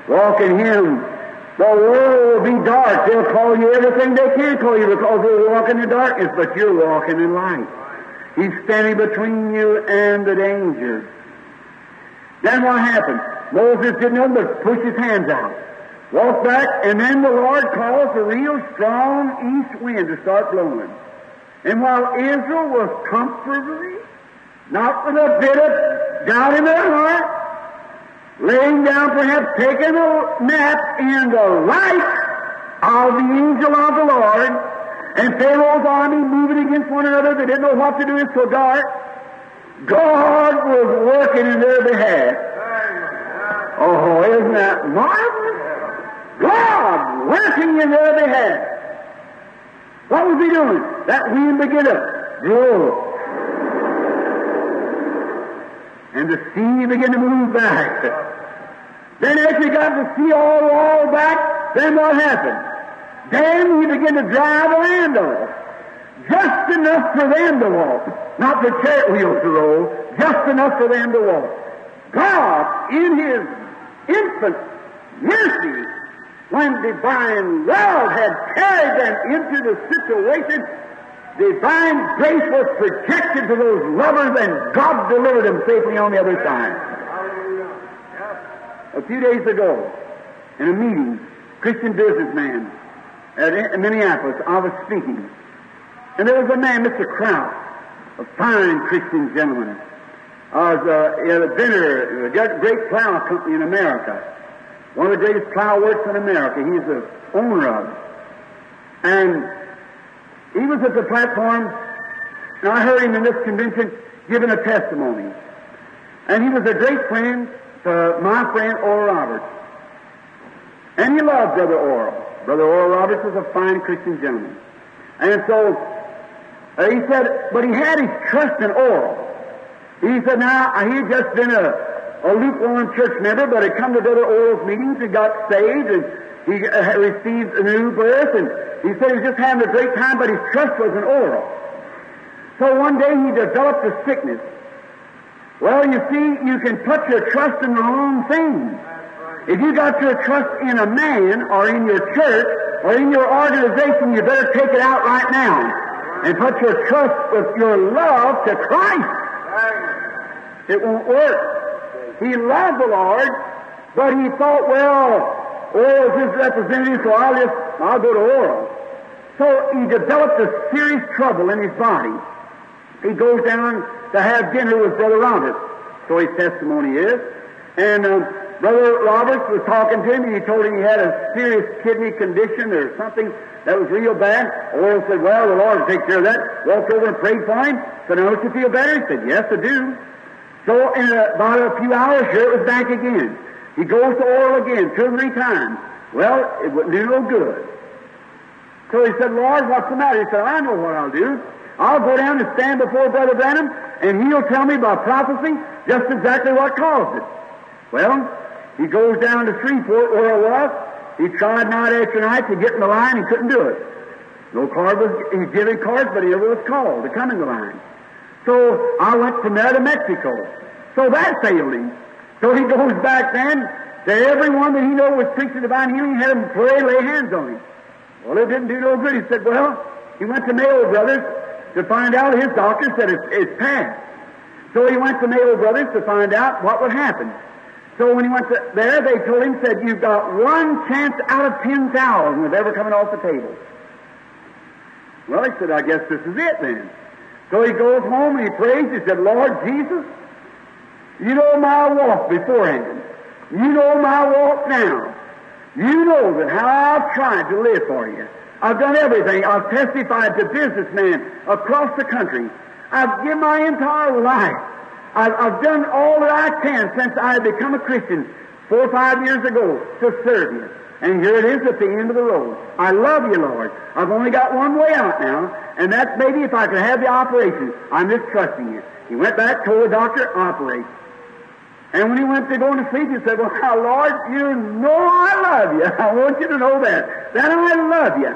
Walk in Him. The world will be dark. They'll call you everything they can call you because they're walking in darkness, but you're walking in light. He's standing between you and the danger. Then what happened? Moses did nothing but push his hands out. Walk back, and then the Lord caused a real strong east wind to start blowing. And while Israel was comfortably, not with a bit of doubt in their heart, laying down, perhaps taking a nap in the light of the angel of the Lord, and Pharaoh's army moving against one another, they didn't know what to do, it's so dark. God was working in their behalf. Oh, isn't that marvelous? God working in their behalf. What was he doing? That began to blow. And the sea began to move back. Then as he got the sea all all back, then what happened? Then he began to drive the land off. Just enough for them to walk. Not the chariot wheels to roll, just enough for them to walk. God, in His infinite mercy, when divine love had carried them into the situation, divine grace was projected to those lovers, and God delivered them safely on the other side. A few days ago, in a meeting, Christian businessman at Minneapolis, I was speaking, and there was a man, Mr. Kraut, a fine Christian gentleman. I was uh, at a dinner, a great plow company in America. One of the greatest plow works in America. He's the owner of it. And he was at the platform, and I heard him in this convention giving a testimony. And he was a great friend to my friend Oral Roberts. And he loved Brother Oral. Brother Oral Roberts was a fine Christian gentleman. And so uh, he said, but he had his trust in Oral. He said, now, he had just been a, a lukewarm church member, but had come to Brother Oral's meetings and got saved, and he uh, received a new birth, and he said he was just having a great time, but his trust was in Oral. So one day he developed a sickness. Well, you see, you can put your trust in the wrong thing. If you got your trust in a man or in your church or in your organization, you better take it out right now and put your trust with your love to Christ. It won't work. He loved the Lord, but he thought, well, Oral is his representative, so I'll just, I'll go to Oral. So he developed a serious trouble in his body. He goes down to have dinner with Brother Roberts. So his testimony is. And um, Brother Roberts was talking to him, and he told him he had a serious kidney condition or something that was real bad. Oral said, Well, the Lord will take care of that. Walked over and prayed for him. Said, Now, don't you feel better? He said, Yes, I do. So in about a few hours here, it was back again. He goes to Oral again, two or three times. Well, it wouldn't do no good. So he said, Lord, what's the matter? He said, I know what I'll do. I'll go down and stand before Brother Branham, and he'll tell me by prophecy just exactly what caused it. Well, he goes down to Shreveport where I was. He tried night after night to get in the line. He couldn't do it. No card was, he given cards, but he never was called to come in the line. So I went from there to Mexico. So that failed him. So he goes back then to everyone that he knew was preaching divine healing, and had him pray, lay hands on him. Well, it didn't do no good. He said, well, he went to Mayo Brothers to find out. His doctor said it's, it's passed. So he went to Mayo Brothers to find out what would happen. So when he went to there, they told him, said, you've got one chance out of 10,000 of ever coming off the table. Well, he said, I guess this is it then. So he goes home and he prays. He said, Lord Jesus, you know my walk beforehand. You know my walk now. You know that how I've tried to live for you. I've done everything. I've testified to businessmen across the country. I've given my entire life. I've, I've done all that I can since I become a Christian four or five years ago to serve you. And here it is at the end of the road. I love you, Lord. I've only got one way out now, and that's maybe if I could have the operation. I'm just trusting you. He went back, told the doctor, operate. And when he went to go to sleep, he said, Well, Lord, you know I love you. I want you to know that. That I love you.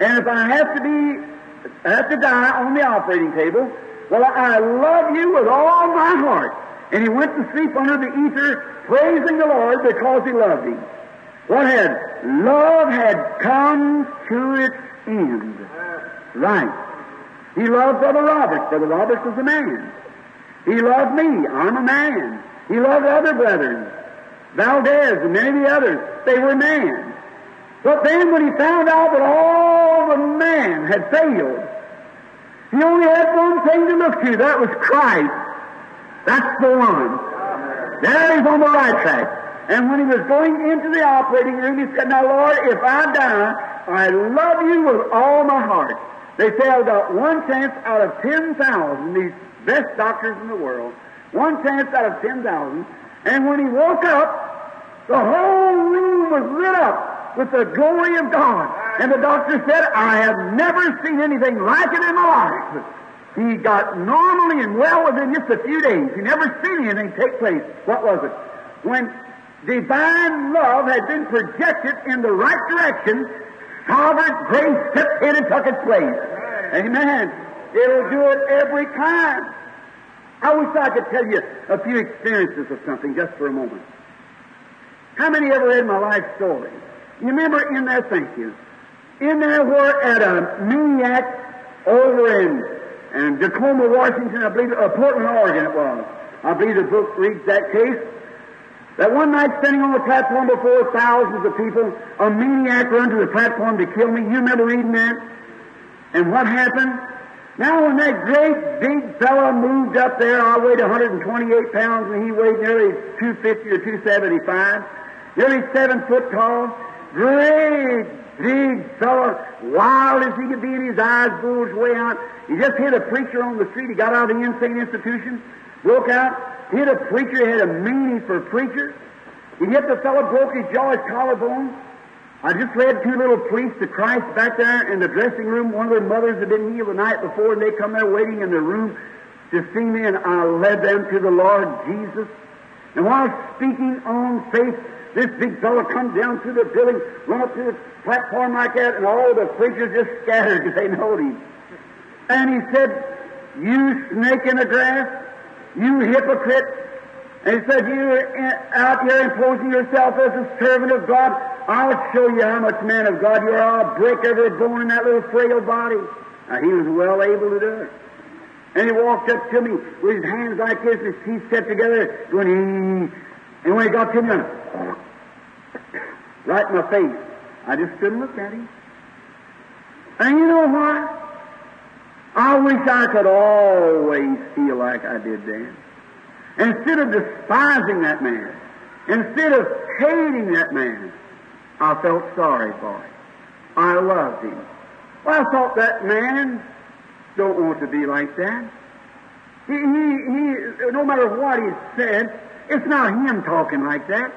And if I have to be, have to die on the operating table, well, I love you with all my heart. And he went to sleep under the ether, praising the Lord because he loved him. What had? Love had come to its end. Right. He loved Brother Roberts. Brother Roberts was a man. He loved me. I'm a man. He loved other brethren. Valdez and many of the others. They were men. But then when he found out that all the man had failed, he only had one thing to look to. That was Christ. That's the one. There he's on the right track. And when he was going into the operating room, he said, Now, Lord, if I die, I love you with all my heart. They say I've got one chance out of 10,000, these best doctors in the world, one chance out of 10,000. And when he woke up, the whole room was lit up with the glory of God. And the doctor said, I have never seen anything like it in my life. He got normally and well within just a few days. He never seen anything take place. What was it? When divine love had been projected in the right direction, sovereign grace stepped in and took its place. Amen. It'll do it every time. I wish I could tell you a few experiences of something just for a moment. How many ever read my life story? You remember in there, thank you, in there where at a maniac over in, in Tacoma, Washington, I believe, uh, Portland, Oregon it was. I believe the book reads that case. That one night standing on the platform before thousands of people, a maniac run to the platform to kill me. You remember reading that? And what happened? Now when that great big fellow moved up there, I weighed 128 pounds and he weighed nearly 250 or 275, nearly seven foot tall, great big fellow, wild as he could be, and his eyes bulged way out. He just hit a preacher on the street. He got out of the insane institution, broke out, hit a preacher, he had a meaning for preachers. He hit the fellow, broke his jaw, his collarbone. I just led two little priests to Christ back there in the dressing room. One of their mothers had been healed the night before, and they come there waiting in the room to see me, and I led them to the Lord Jesus. And while speaking on faith, this big fellow comes down through the building, run up to the platform like that, and all the preachers just scattered because they knowed him. And he said, You snake in the grass, you hypocrite. And he said, You're eh, out here imposing yourself as a servant of God. I'll show you how much man of God you are. I'll break every bone in that little frail body. Now, he was well able to do it. And he walked up to me with his hands like this, his teeth set together, going, "Ee." and when he got to me, right in my face, I just stood and looked at him. And you know what? I wish I could always feel like I did then. Instead of despising that man, instead of hating that man, I felt sorry for him. I loved him. Well, I thought that man don't want to be like that. He, he, he, no matter what he said, it's not him talking like that.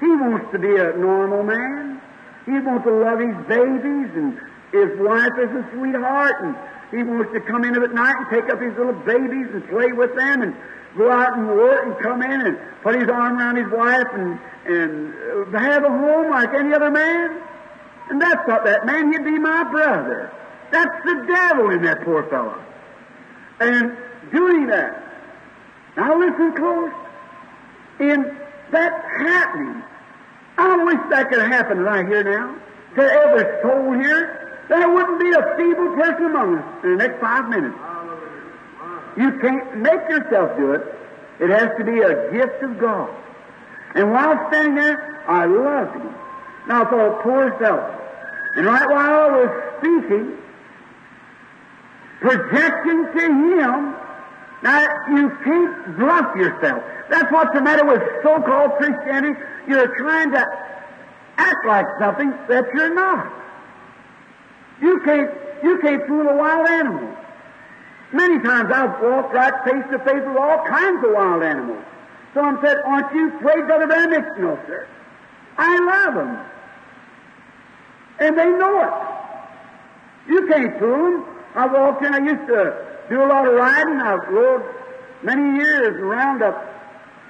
He wants to be a normal man. He wants to love his babies and his wife is a sweetheart and he wants to come in at night and take up his little babies and play with them and go out and work and come in and put his arm around his wife and, and have a home like any other man. And that's not that man. He'd be my brother. That's the devil in that poor fellow. And doing that. Now listen close. In that happening, I wish that could happen right here now to every soul here. There wouldn't be a feeble person among us in the next five minutes. You can't make yourself do it. It has to be a gift of God. And while standing there, I loved him. Now I thought, poor fellow. And right while I was speaking, projecting to him, now you can't bluff yourself. That's what's the matter with so-called Christianity. You're trying to act like something that you're not. You can't, you can't fool a wild animal. Many times I've walked right face to face with all kinds of wild animals. Someone said, aren't you afraid, Brother Branham? No, sir. I love them. And they know it. You can't fool them. I walked in, I used to do a lot of riding. I rode many years around up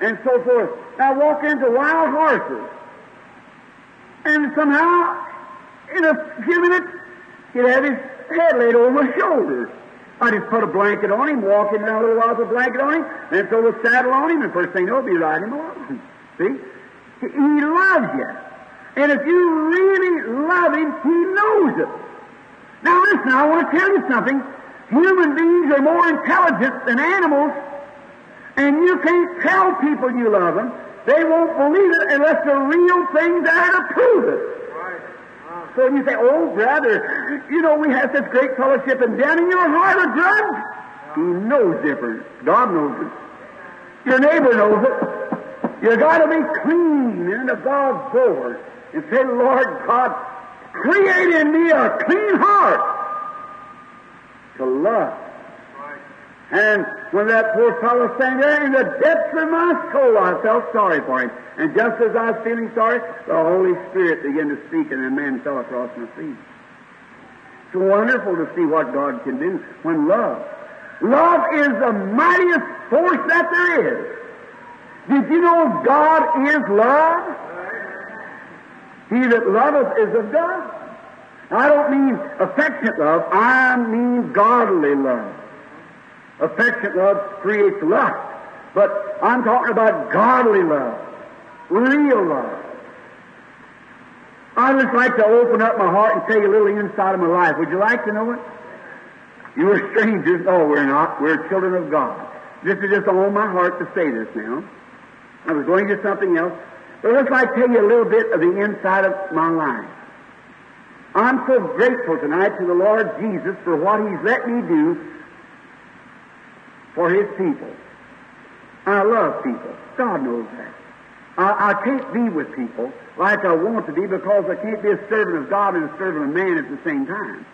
and so forth. I walk into wild horses. And somehow, in a few minutes, he'd have his head laid over my shoulders. I just put a blanket on him, walk him around a little while with a blanket on him, then throw the saddle on him, and first thing he'll be riding along. See? He he loves you. And if you really love him, he knows it. Now listen, I want to tell you something. Human beings are more intelligent than animals, and you can't tell people you love them. They won't believe it unless the real thing's there to prove it. So you say, oh, brother, you know, we have such great fellowship, and down in your heart a grudge? He knows different. God knows it. Your neighbor knows it. You got to be clean and above board and say, Lord God, create in me a clean heart to love. And when that poor fellow sang there, in the depths of my soul, I felt sorry for him. And just as I was feeling sorry, the Holy Spirit began to speak, and the man fell across my feet. It's wonderful to see what God can do when love. Love is the mightiest force that there is. Did you know God is love? He that loveth is of God. I don't mean affectionate love, I mean godly love. Affectionate love creates lust, but I'm talking about godly love, real love. I just like to open up my heart and tell you a little inside of my life. Would you like to know it? You are strangers. No, we're not. We're children of God. This is just on my heart to say this now. I was going to something else, but let's like tell you a little bit of the inside of my life. I'm so grateful tonight to the Lord Jesus for what He's let me do for His people. I love people. God knows that. I, I can't be with people like I want to be because I can't be a servant of God and a servant of man at the same time.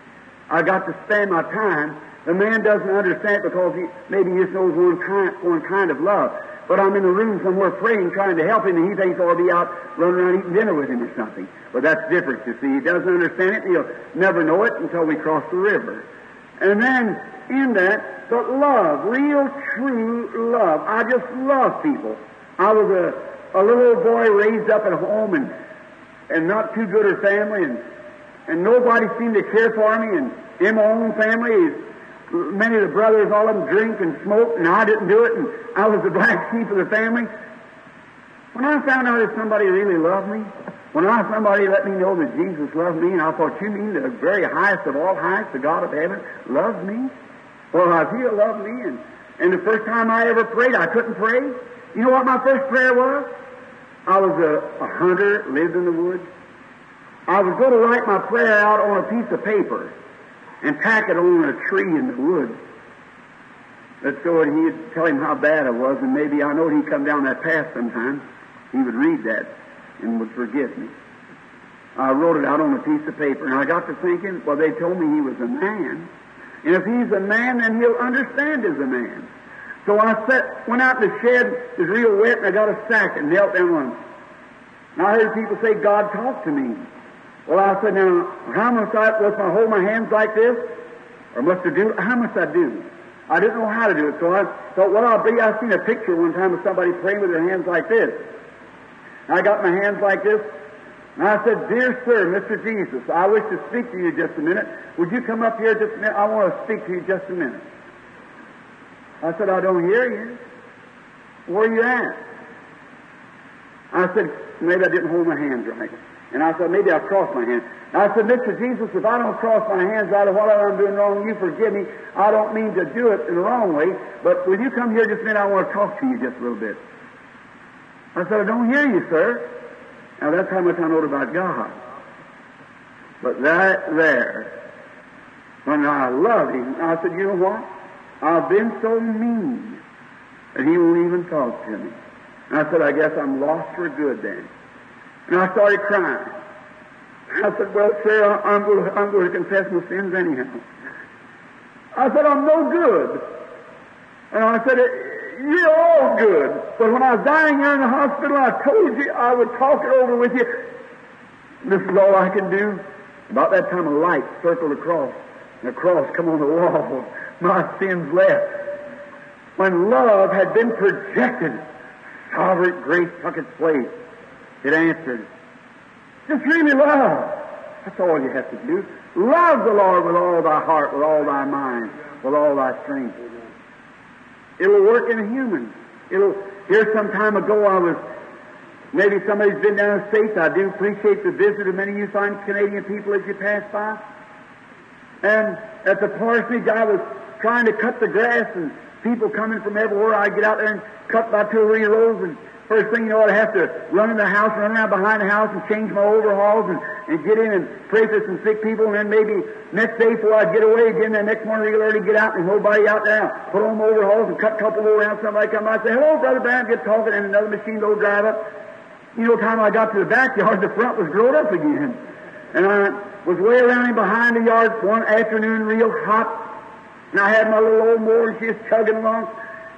I got to spend my time. The man doesn't understand because he maybe he just knows one kind, one kind of love. but I'm in the room somewhere praying, trying to help him, and he thinks oh, I'll be out running around eating dinner with him or something. But that's different, you see. He doesn't understand it, and he'll never know it until we cross the river. And then, in that, but love, real, true love. I just love people. I was a, a little boy raised up at home and, and not too good a family, and, and nobody seemed to care for me, and in my own family, many of the brothers, all of them drink and smoke, and I didn't do it, and I was the black sheep of the family. When I found out that somebody really loved me, when I somebody let me know that Jesus loved me, and I thought, you mean the very highest of all heights, the God of heaven, loves me? Well, uh, I feel loved me, and, and the first time I ever prayed, I couldn't pray. You know what my first prayer was? I was a, a hunter, lived in the woods. I was going to write my prayer out on a piece of paper and tack it on a tree in the woods. Let's go and he'd tell him how bad I was, and maybe I know he'd come down that path sometime. He would read that and would forgive me. I wrote it out on a piece of paper, and I got to thinking, well, they told me he was a man. And if he's a man, then he'll understand as a man. So I set, went out in the shed, it was real wet, and I got a sack and knelt down on it. And I heard people say, God talked to me. Well, I said, now, how must I, must I hold my hands like this? Or must I do, how must I do? I didn't know how to do it, so I thought, well, I'll be, I seen a picture one time of somebody praying with their hands like this. And I got my hands like this, and I said, Dear sir, Mr. Jesus, I wish to speak to you just a minute. Would you come up here just a minute? I want to speak to you just a minute. I said, I don't hear you. Where are you at? I said, maybe I didn't hold my hands right. And I said, maybe I crossed my hands. I said, Mr. Jesus, if I don't cross my hands right or whatever I'm doing wrong, you forgive me. I don't mean to do it in the wrong way, but will you come here just a minute? I want to talk to you just a little bit. I said, I don't hear you, sir. Now that's how much I know about God. But that there, when I loved him, I said, you know what? I've been so mean that he won't even talk to me. And I said, I guess I'm lost for good then. And I started crying. I said, well, sir, I'm going, to, I'm going to confess my sins anyhow. I said, I'm no good. And I said, you're all good. But when I was dying here in the hospital, I told you I would talk it over with you. This is all I can do. About that time, a light circled across, and a cross come on the wall. My sins left. When love had been projected, sovereign grace took its place. It answered. Just really love. That's all you have to do. Love the Lord with all thy heart, with all thy mind, with all thy strength. It'll work in a human. It'll, here some time ago I was, maybe somebody's been down the States. I do appreciate the visit of many of you fine Canadian people as you pass by. And at the parsonage I was trying to cut the grass and people coming from everywhere. I'd get out there and cut my two or three rows and First thing you know, I'd have to run in the house, run around behind the house, and change my overalls, and, and get in and pray for some sick people, and then maybe next day before I'd get away again, then next morning real early get out, and nobody out there, put on my overalls and cut a couple more around. Somebody come by and say, "Hello, brother Branham," get talking, and another machine go drive up. You know, time I got to the backyard, the front was grown up again, and I was way around in behind the yard one afternoon, real hot, and I had my little old mower, and she was chugging along.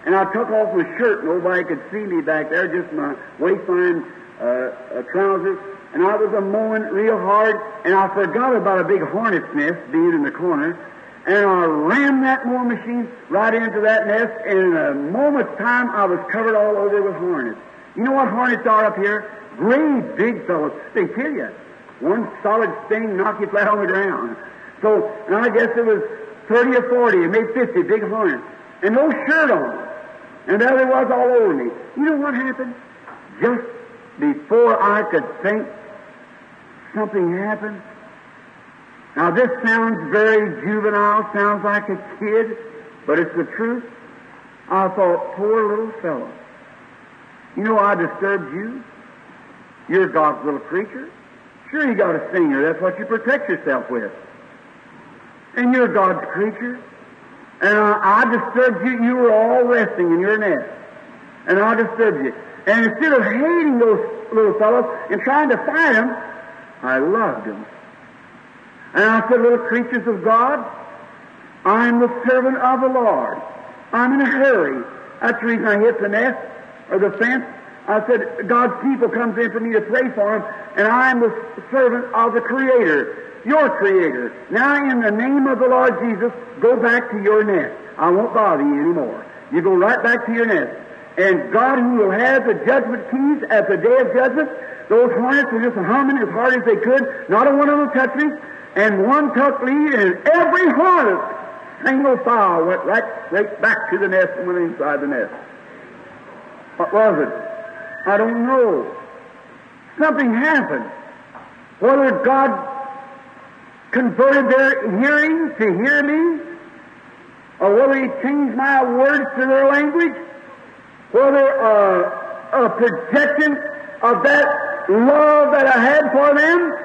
And I took off my shirt. Nobody could see me back there, just my waistline uh, uh, trousers. And I was a mowing real hard, and I forgot about a big hornet's nest being in the corner. And I rammed that mowing machine right into that nest, and in a moment's time, I was covered all over with hornets. You know what hornets are up here? Great big fellows. They kill you. One solid sting knock you flat on the ground. So, and I guess it was 30 or 40, maybe 50 big hornets. And no shirt on. And there it was all over me. You know what happened? Just before I could think, something happened. Now this sounds very juvenile, sounds like a kid, but it's the truth. I thought, poor little fellow. You know I disturbed you? You're God's little creature. Sure, you got a stinger. That's what you protect yourself with. And you're God's creature. And I, I disturbed you. You were all resting in your nest. And I disturbed you. And instead of hating those little fellows and trying to fight them, I loved them. And I said, little creatures of God, I'm the servant of the Lord. I'm in a hurry. That's the reason I hit the nest. or the fence. I said, God's people comes in for me to pray for them, and I am the servant of the Creator, your Creator. Now, in the name of the Lord Jesus, go back to your nest. I won't bother you anymore. You go right back to your nest. And God, who will have the judgment keys at the day of judgment, those hornets were just humming as hard as they could. Not a one of them touched me. And one took lead, and every hornet, single file, went right, right back to the nest and went inside the nest. What was it? I don't know. Something happened. Whether God converted their hearing to hear me, or whether He changed my words to their language, whether uh, a projection of that love that I had for them,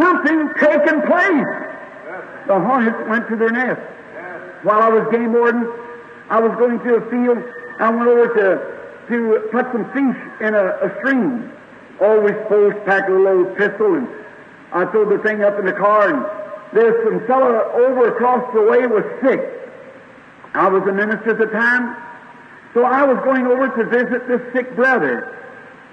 something taken place. The hornets went to their nest. While I was game warden, I was going to a field. I went over to to put some fish in a, a stream. Always supposed to pack a little pistol, and I threw the thing up in the car, and there's some fellow over across the way was sick. I was a minister at the time, so I was going over to visit this sick brother,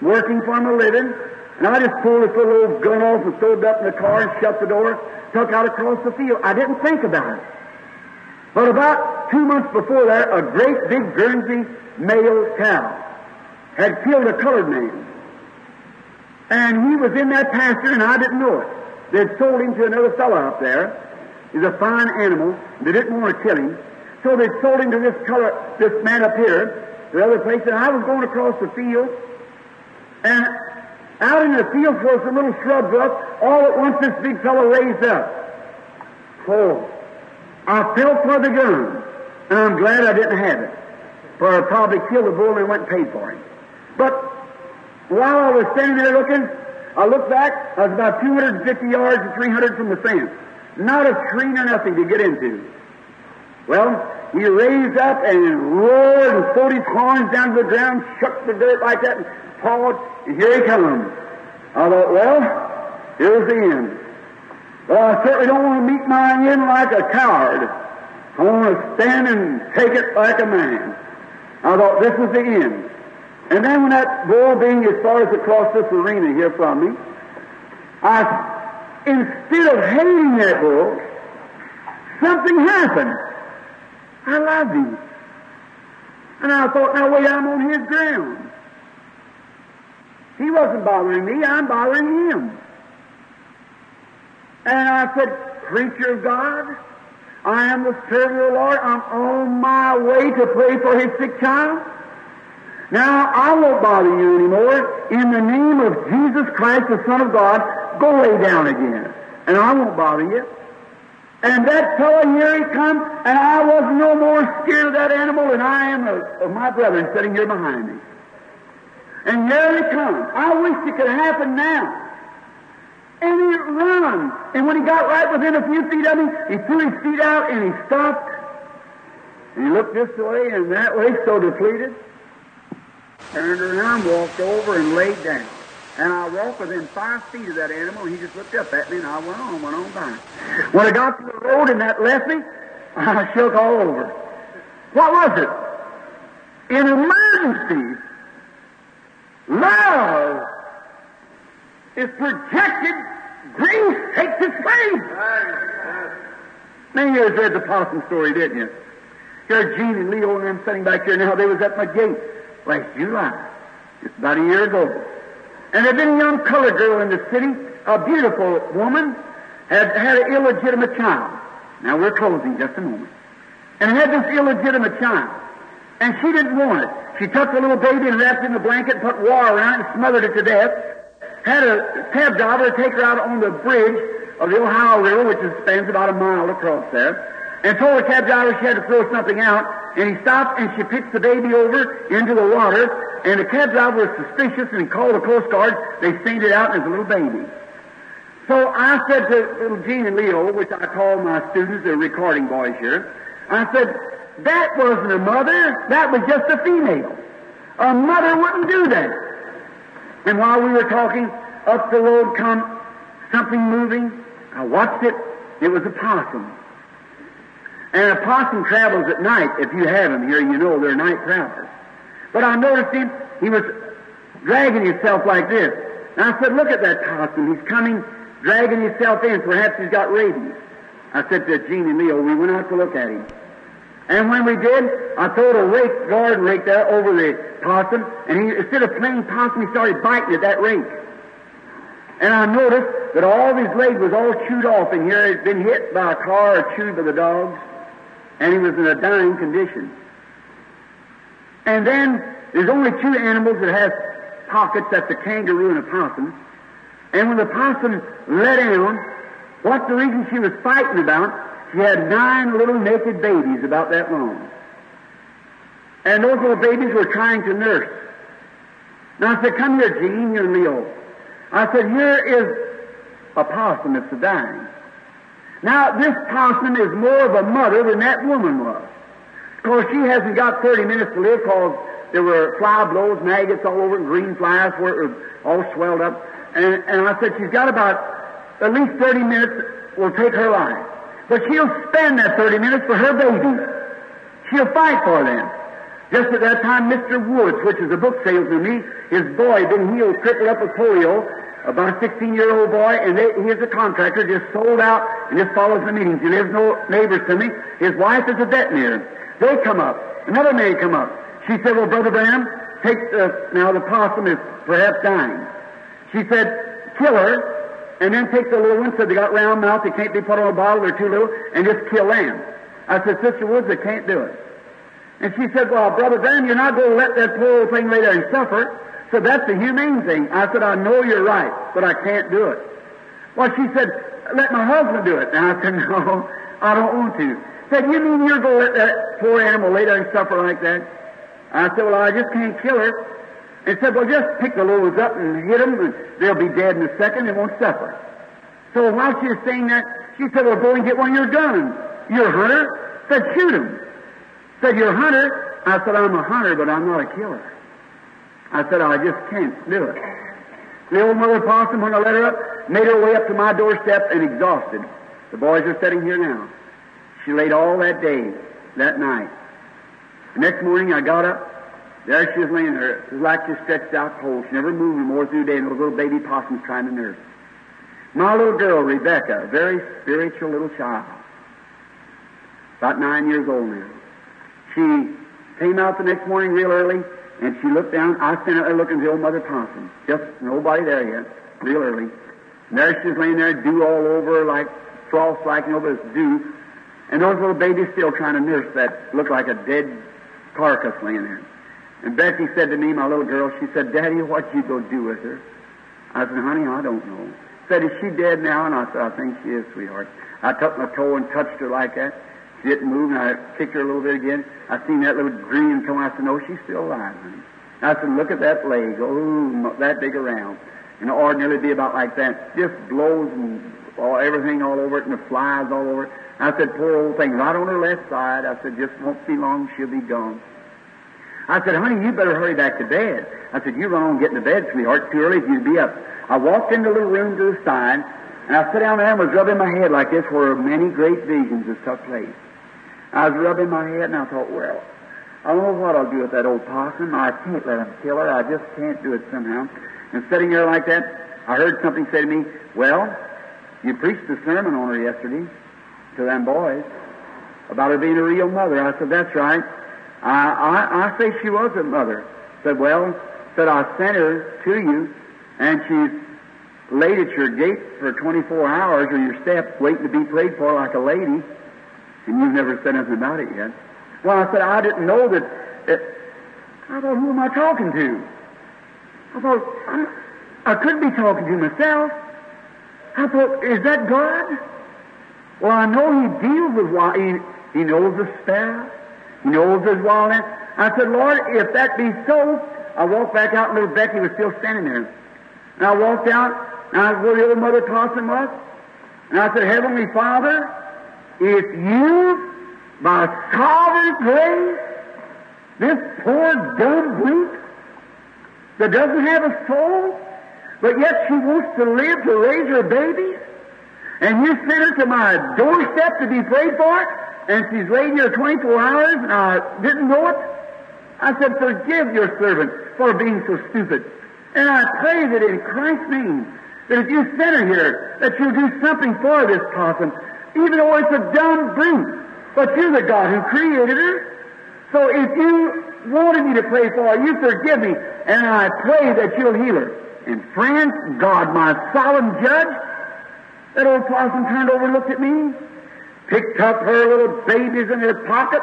working for him a living, and I just pulled this little old gun off and threw it up in the car and shut the door, took out across the field. I didn't think about it. But about two months before that, a great big Guernsey male cow had killed a colored man. And he was in that pasture and I didn't know it. They'd sold him to another fellow up there. He's a fine animal. They didn't want to kill him. So they sold him to this color, this man up here, the other place, and I was going across the field. And out in the field was some little shrubs up. All at once this big fellow raised up. Oh, I felt for the gun. And I'm glad I didn't have it. For I'd probably killed the bull and went and paid for him. But while I was standing there looking, I looked back. I was about 250 yards and 300 from the fence. Not a screen or nothing to get into. Well, he raised up and roared and pulled his horns down to the ground, shook the dirt like that, and pawed, and here he comes. I thought, well, here's the end. Well, I certainly don't want to meet my end like a coward. I want to stand and take it like a man. I thought this was the end. And then when that bull being as far as across this arena here from me, I, instead of hating that bull, something happened. I loved him. And I thought, now wait, I'm on his ground. He wasn't bothering me, I'm bothering him. And I said, Preacher of God, I am the servant of the Lord. I'm on my way to pray for his sick child. Now, I won't bother you anymore. In the name of Jesus Christ, the Son of God, go lay down again. And I won't bother you. And that fellow here he comes, and I was no more scared of that animal than I am of, of my brethren sitting here behind me. And here he comes. I wish it could happen now. And he ran. And when he got right within a few feet of me, he threw his feet out and he stopped. And he looked this way and that way, so depleted. Turned around, walked over, and laid down. And I walked within five feet of that animal, and he just looked up at me, and I went on, went on by. When I got to the road and that left me, I shook all over. What was it? In emergency, love is projected, grace takes its place. Many years read the possum story, didn't you? Here's Gene and Leo and them sitting back here now. They was at my gate last July, just about a year ago. And there'd been a young colored girl in the city, a beautiful woman, had had an illegitimate child. Now we're closing just a moment. And had this illegitimate child. And she didn't want it. She took the little baby and wrapped it in a blanket put water around it and smothered it to death. Had a cab driver take her out on the bridge of the Ohio River, which spans about a mile across there, and told the cab driver she had to throw something out. And he stopped and she picked the baby over into the water. And the cab driver was suspicious and called the Coast Guard. They seen it out as a little baby. So I said to little Gene and Leo, which I call my students, the recording boys here, I said, that wasn't a mother, that was just a female. A mother wouldn't do that. And while we were talking, up the road come something moving. I watched it. It was a possum. And a possum travels at night. If you have them here, you know they're night travelers. But I noticed him, he was dragging himself like this. And I said, look at that possum. He's coming, dragging himself in. Perhaps he's got rabies. I said to Gene and Leo, we went out to look at him. And when we did, I throwed a rake, garden rake there over the possum, and he, instead of playing possum, he started biting at that rake. And I noticed that all of his leg was all chewed off in here. He'd been hit by a car or chewed by the dogs, and he was in a dying condition. And then there's only two animals that have pockets. That's a kangaroo and a possum. And when the possum let down, what's the reason she was fighting about? She had nine little naked babies about that long. And those little babies were trying to nurse. Now I said, come here, Gene, you're Leo. I said, here is a possum that's dying. Now, this possum is more of a mother than that woman was. Because she hasn't got 30 minutes to live because there were fly blows, maggots all over, and green flies were er, all swelled up. And, and I said, she's got about at least 30 minutes will take her life. But she'll spend that 30 minutes for her babies. She'll fight for them. Just at that time, Mr. Woods, which is a book salesman, me, his boy had been healed, crippled up with polio, about a 16-year-old boy, and they, he's a contractor, just sold out and just follows the meetings. He lives no neighbors to me. His wife is a veterinarian. They come up. Another maid come up. She said, well, Brother Branham, take the, now the possum is perhaps dying. She said, kill her, and then take the little one, said they got round mouth, they can't be put on a bottle, they're too little, and just kill them. I said, Sister Woods, they can't do it. And she said, well, Brother Branham, you're not going to let that poor old thing lay there and suffer. So that's the humane thing. I said, I know you're right, but I can't do it. Well, she said, let my husband do it. And I said, no, I don't want to. Said, you mean you're going to let that poor animal lay there and suffer like that? I said, well, I just can't kill her. And said, well, just pick the ones up and hit them, and they'll be dead in a second. They won't suffer. So while she was saying that, she said, well, go and get one of your guns. You're a hunter? Said, shoot him. Said, you're a hunter? I said, I'm a hunter, but I'm not a killer. I said, oh, I just can't do it. The old mother possum, when I let her up, made her way up to my doorstep and exhausted. The boys are sitting here now. She laid all that day, that night. The next morning I got up. There she was laying there. It was like she stretched out cold. She never moved more through the day, and those little baby possums trying to nurse. My little girl, Rebecca, a very spiritual little child, about nine years old now. She came out the next morning real early, and she looked down. I sent her looking at the old mother Thompson. Just nobody there yet, real early. And there she was laying there, dew all over like frost over this dew. And those little babies still trying to nurse that looked like a dead carcass laying there. And Becky said to me, my little girl, she said, Daddy, what you go do with her? I said, honey, I don't know. Said, is she dead now? And I said, I think she is, sweetheart. I took my toe and touched her like that. She didn't move, and I kicked her a little bit again. I seen that little green come. I said, no, she's still alive. I said, look at that leg. Oh, that big around. And ordinarily be about like that. Just blows and all, everything all over it, and the flies all over it. I said, poor old thing, right on her left side. I said, just won't be long, she'll be gone. I said, honey, you better hurry back to bed. I said, you run on getting to bed, sweetheart. Too early for you to be up. I walked into the little room to the side, and I sat down there and was rubbing my head like this where many great visions have took place. I was rubbing my head, and I thought, well, I don't know what I'll do with that old possum. I can't let him kill her. I just can't do it somehow. And sitting there like that, I heard something say to me, well, you preached a sermon on her yesterday to them boys about her being a real mother. I said, that's right. I, I, I say she was a mother. Said, well, said I sent her to you, and she's laid at your gate for 24 hours or your step, waiting to be prayed for like a lady, and you've never said anything about it yet. Well, I said, I didn't know that. It, I thought, who am I talking to? I thought, I'm, I couldn't be talking to myself. I thought, is that God? Well, I know He deals with wild. He, he knows the sparrow. He knows his wildness. I said, Lord, if that be so, I walked back out, and little Becky was still standing there. And I walked out, and I was where the old mother possum was. And I said, Heavenly Father, if you, by sovereign grace, this poor dumb brute that doesn't have a soul, but yet she wants to live to raise her babies, and you sent her to my doorstep to be prayed for, and she's laid here 24 hours, and I didn't know it. I said, forgive your servant for being so stupid. And I pray that in Christ's name, that if you send her here, that you'll do something for this possum, even though it's a dumb brute. But you're the God who created her. So if you wanted me to pray for her, you forgive me, and I pray that you'll heal her. And friends, God, my solemn judge, that old possum turned over and looked at me, picked up her little babies in her pocket,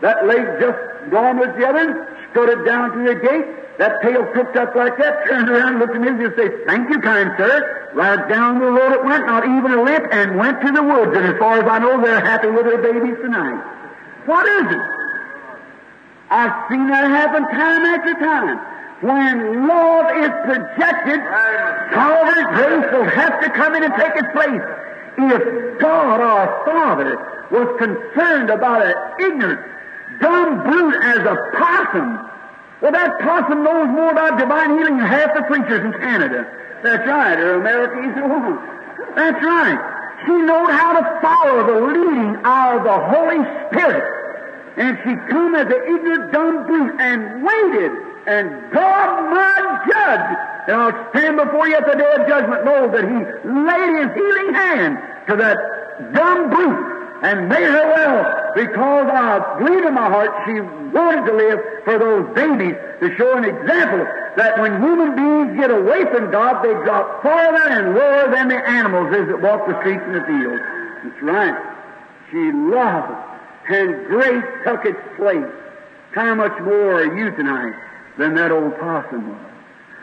that leg just gone with the other, it down to the gate, that tail crooked up like that, turned around, looked at me, and said, Thank you, kind sir. Right down the road it went, not even a lip, and went to the woods. And as far as I know, they're happy with their babies tonight. What is it? I've seen that happen time after time. When love is projected, Father's grace will have to come in and take its place. If God our Father was concerned about an ignorant, dumb brute as a possum, well, that possum knows more about divine healing than half the preachers in Canada. That's right, or America either one. That's right. She knowed how to follow the leading of the Holy Spirit. And she come as an ignorant, dumb brute and waited. And God, my judge, and I'll stand before you at the day of judgment, know that He laid His healing hand to that dumb brute and made her well because I believe in my heart she wanted to live for those babies to show an example that when human beings get away from God, they drop farther and lower than the animals as that walk the streets and the fields. That's right. She loved and grace took its place. How much more are you tonight than that old possum was?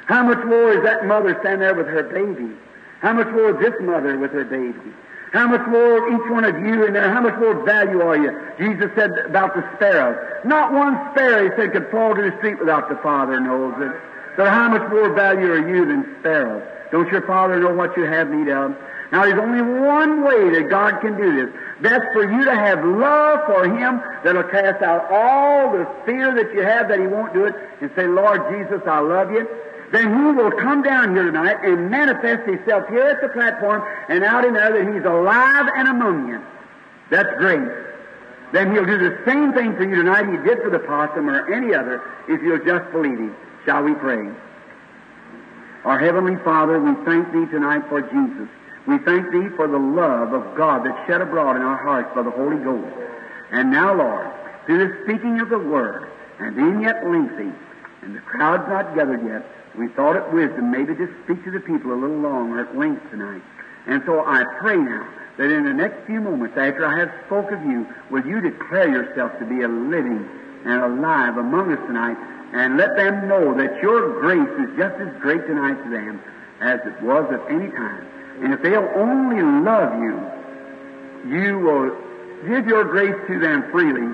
How much more is that mother standing there with her baby? How much more is this mother with her baby? How much more each one of you there, how much more value are you? Jesus said about the sparrows. Not one sparrow, he said, could fall to the street without the Father knows it. So how much more value are you than sparrows? Don't your Father know what you have need of? Now there's only one way that God can do this. That's for you to have love for Him that'll cast out all the fear that you have that He won't do it and say, Lord Jesus, I love you then He will come down here tonight and manifest Himself here at the platform and out in there that He's alive and among you. That's great. Then He'll do the same thing for you tonight He did for the possum or any other if you'll just believe Him. Shall we pray? Our Heavenly Father, we thank Thee tonight for Jesus. We thank Thee for the love of God that's shed abroad in our hearts by the Holy Ghost. And now, Lord, through the speaking of the Word, and being yet lengthy, and the crowd's not gathered yet, we thought it wisdom maybe to speak to the people a little longer at length tonight. And so I pray now that in the next few moments after I have spoke of you, will you declare yourself to be a living and alive among us tonight and let them know that your grace is just as great tonight to them as it was at any time. And if they'll only love you, you will give your grace to them freely,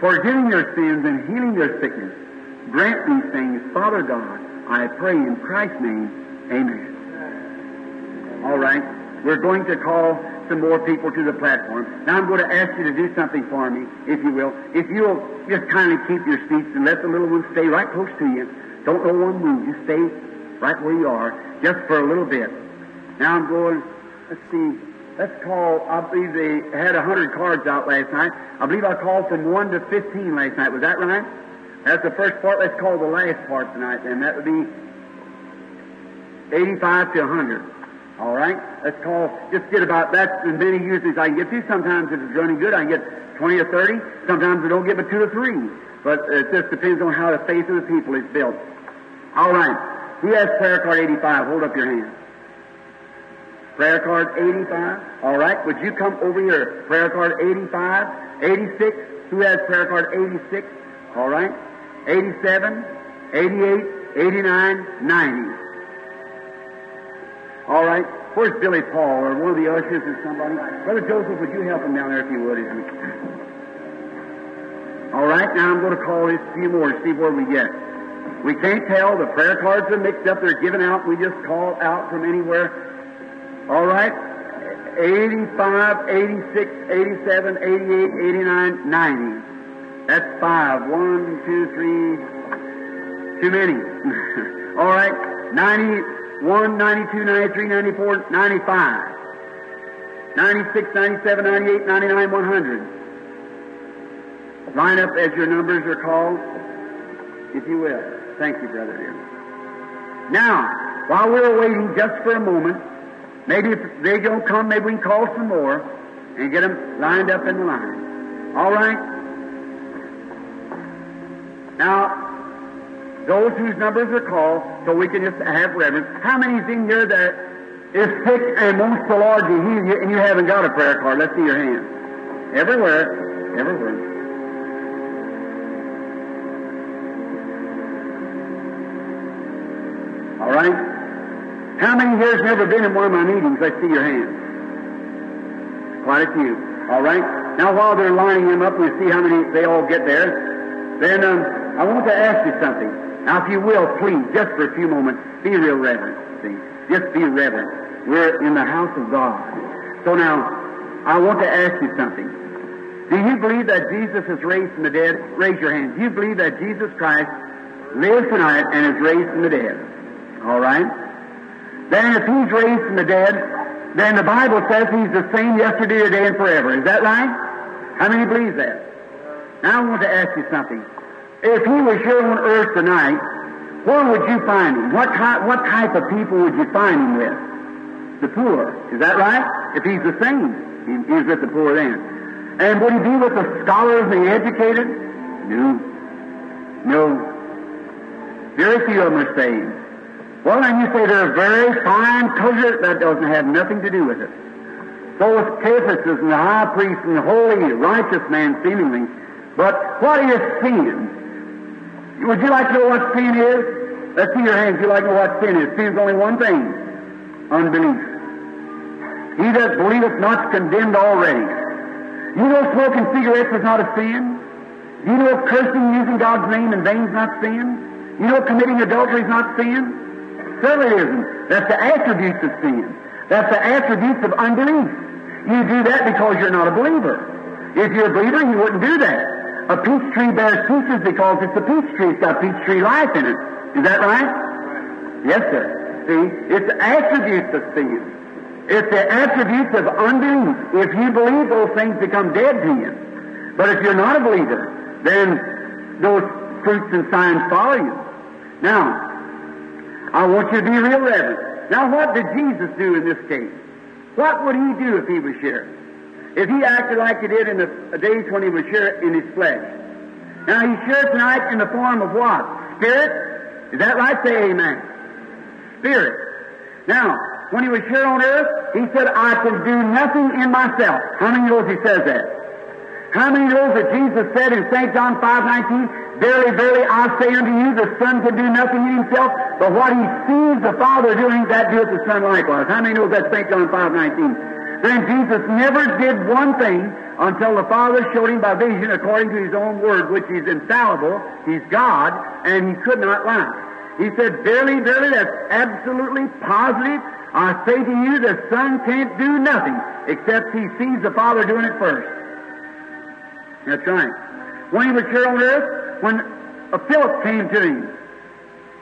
forgiving their sins and healing their sickness. Grant these things, Father God, I pray in Christ's name, amen. All right, we're going to call some more people to the platform. Now I'm going to ask you to do something for me, if you will. If you'll just kindly keep your seats and let the little ones stay right close to you. Don't no one move. Just stay right where you are, just for a little bit. Now I'm going, let's see, let's call, I believe they had a hundred cards out last night. I believe I called from one to fifteen last night. Was that right? That's the first part. Let's call the last part tonight then. That would be 85 to 100. All right? Let's call, just get about, that's as many uses I can get to. Sometimes if it's running good, I can get 20 or 30. Sometimes I don't get but two or three. But it just depends on how the faith of the people is built. All right. Who has prayer card 85? Hold up your hand. Prayer card 85. All right. Would you come over here? Prayer card 85. 86. Who has prayer card 86? All right. 87, 88, 89, 90. All right. Where's Billy Paul or one of the ushers or somebody? Brother Joseph, would you help him down there if you would? All right. Now I'm going to call this few more to see where we get. We can't tell. The prayer cards are mixed up. They're given out. We just call out from anywhere. All right. 85, 86, 87, 88, 89, 90. That's five. One, two, three. Too many. All right. 91, 92, 93, 94, 95. 96, 97, 98, 99, 100. Line up as your numbers are called. if you will. Thank you, brother dear. Now, while we're waiting just for a moment, maybe if they don't come, maybe we can call some more and get them lined up in the line. All right? Now, those whose numbers are called, so we can just have reverence. How many's in here that is sick and wants the Lord to heal you and you haven't got a prayer card? Let's see your hand. Everywhere. Everywhere. All right? How many here has never been in one of my meetings? Let's see your hand. Quite a few. All right? Now, while they're lining them up, we'll see how many they all get there. Then um, I want to ask you something. Now, if you will, please, just for a few moments, be real reverent. See? Just be reverent. We're in the house of God. So now, I want to ask you something. Do you believe that Jesus is raised from the dead? Raise your hand. Do you believe that Jesus Christ lives tonight and is raised from the dead? All right? Then if he's raised from the dead, then the Bible says he's the same yesterday, today, and forever. Is that right? How many believe that? Now I want to ask you something. If he was here on earth tonight, where would you find him? What, type, what type of people would you find him with? The poor. Is that right? If he's the same, he, he's with the poor then. And would he be with the scholars and the educated? No. No. Very few of them are saved. Well, then you say they're very fine culture. That doesn't have nothing to do with it. So is Caiaphas and the high priest and the holy, righteous man seemingly. But what is sin? Would you like to know what sin is? Let's see your hands. You like to know what sin is? Sin is only one thing. Unbelief. He that believeth not is condemned already. You know smoking cigarettes is not a sin? You know cursing using God's name in vain is not sin? You know committing adultery is not sin? Certainly isn't. That's the attributes of sin. That's the attributes of unbelief. You do that because you're not a believer. If you're a believer, you wouldn't do that. A peach tree bears peaches because it's a peach tree. It's got peach tree life in it. Is that right? Yes, sir. See, it's the attributes of sin. It's the attributes of unbelief. If you believe, those things become dead to you. But if you're not a believer, then those fruits and signs follow you. Now, I want you to be real reverent. Now, what did Jesus do in this case? What would he do if he was here? If he acted like he did in the days when he was here in his flesh. Now, he's here tonight in the form of what? Spirit? Is that right? Say amen. Spirit. Now, when he was here on earth, he said, I can do nothing in myself. How many knows he says that? How many knows that Jesus said in St. John 5.19, Verily, verily, I say unto you, the Son can do nothing in himself, but what he sees the Father doing, that doeth the Son likewise. How many knows that St. John 5.19? Then Jesus never did one thing until the Father showed him by vision according to his own word, which is infallible. He's God, and he could not lie. He said, Verily, verily, that's absolutely positive. I say to you, the Son can't do nothing except he sees the Father doing it first. That's right. When he was here on earth, when Philip came to him,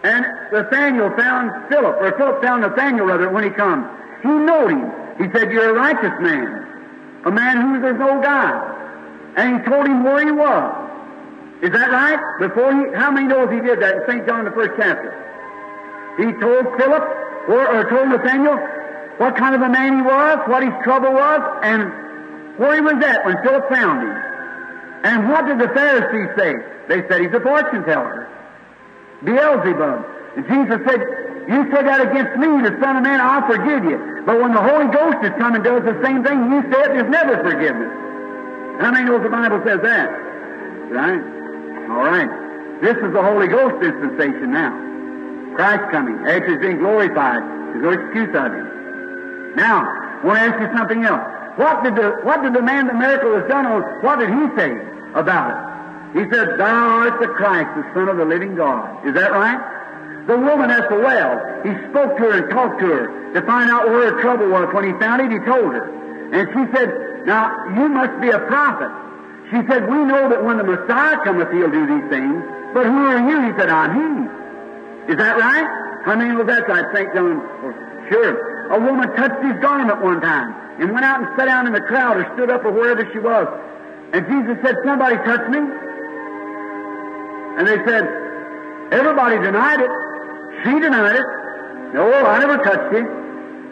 and Nathaniel found Philip, or Philip found Nathaniel rather when he come, he knowed him. He said, You're a righteous man, a man who no God. And he told him where he was. Is that right? Before he, how many knows he did that in St. John the first chapter? He told Philip, or, or told Nathaniel, what kind of a man he was, what his trouble was, and where he was at when Philip found him. And what did the Pharisees say? They said he's a fortune teller. Beelzebub. And Jesus said, You said that against me, the Son of Man, I'll forgive you. But when the Holy Ghost has come and does the same thing you said, there's never forgiveness. How many knows the Bible says that? Right? All right. This is the Holy Ghost dispensation now. Christ coming. After he's been glorified, there's no excuse of him. Now, I want to ask you something else. What did the what did the man the miracle was done on? What did he say about it? He said, Thou art the Christ, the Son of the living God. Is that right? The woman at the well, he spoke to her and talked to her to find out where her trouble was. When he found it, he told her. And she said, Now, you must be a prophet. She said, We know that when the Messiah cometh, he'll do these things. But who are you? He said, I'm he. Is that right? How many was that? I think, John. Sure. A woman touched his garment one time and went out and sat down in the crowd or stood up or wherever she was. And Jesus said, Somebody touched me. And they said, Everybody denied it. She denied it. No, I never touched him.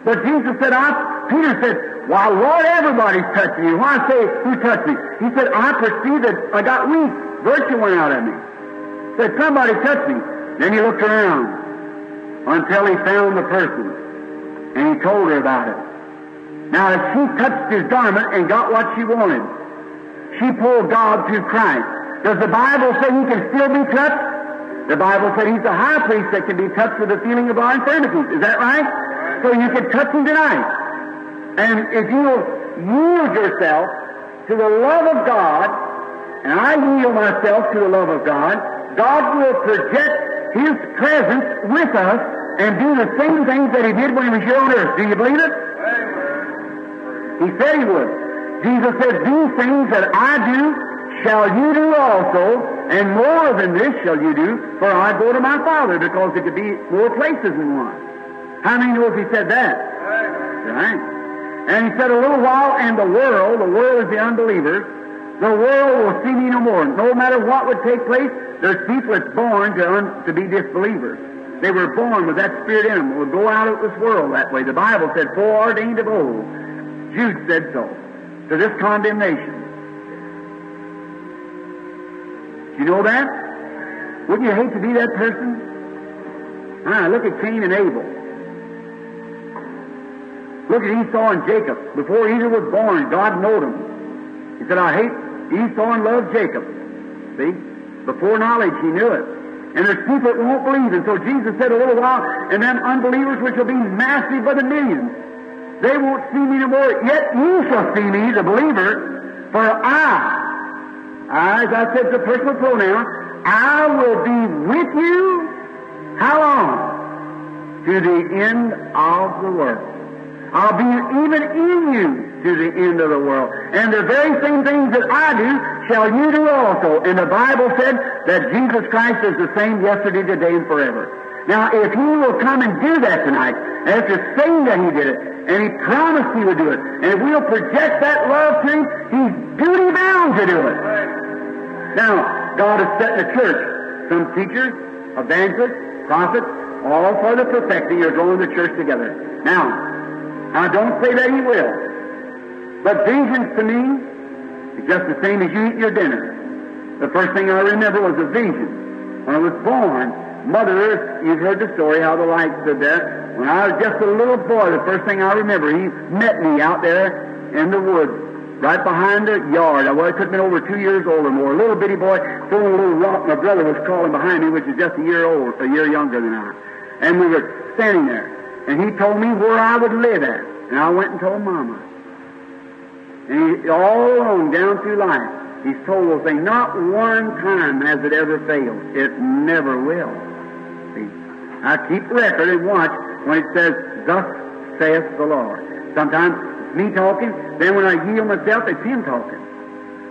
But Jesus said, I, Peter said, why, Lord, everybody's touching you. Why say, who touched me? He said, I perceived that I got weak. Virtue went out of me. He said, somebody touched me. Then he looked around until he found the person. And he told her about it. Now, if she touched his garment and got what she wanted, she pulled God through Christ. Does the Bible say he can still be touched? The Bible said he's the high priest that can be touched with the feeling of our infirmities. Is that right? So you can touch him tonight. And if you yield yourself to the love of God, and I yield myself to the love of God, God will project His presence with us and do the same things that He did when He was here on earth. Do you believe it? He said He would. Jesus said, These things that I do shall you do also, and more than this shall you do, for I go to my Father, because there could be more places than one. How many knows He said that? Right. And He said a little while, and the world, the world is the unbelievers, the world will see me no more. No matter what would take place, there's people that's born to, un, to be disbelievers. They were born with that spirit in them. Will go out of this world that way. The Bible said, foreordained of old. Jude said so. To this condemnation. You know that? Wouldn't you hate to be that person? Ah, look at Cain and Abel. Look at Esau and Jacob. Before either was born, God knowed them. He said, I hate Esau and love Jacob. See? Before knowledge, he knew it. And there's people that won't believe. And so Jesus said a little while, and them unbelievers which will be massive by the millions, they won't see me no more. Yet you shall see me, the believer, for I, as I said, the personal pronoun, I will be with you. How long? To the end of the world. I'll be even in you to the end of the world. And the very same things that I do shall you do also. And the Bible said that Jesus Christ is the same yesterday, today, and forever. Now, if He will come and do that tonight, after saying that He did it, and He promised He would do it, and if we'll project that love to Him, He's duty bound to do it. Now, God has set in the church some teachers, evangelists, prophets, all for the perfecting or drawing the church together. Now, I don't say that He will, but visions to me is just the same as you eat your dinner. The first thing I remember was a vision. When I was born, Mother you've heard the story how the light stood there. When I was just a little boy, the first thing I remember, he met me out there in the woods, right behind the yard. I was, it could have been over two years old or more. A little bitty boy throwing a little rock. My brother was crawling behind me, which is just a year old, a year younger than I. And we were standing there. And he told me where I would live at. And I went and told Mama. And he, all along down through life, he's told those things. Not one time has it ever failed. It never will. See? I keep record and watch when it says, Thus saith the Lord. Sometimes me talking, then when I yield myself, it's him talking.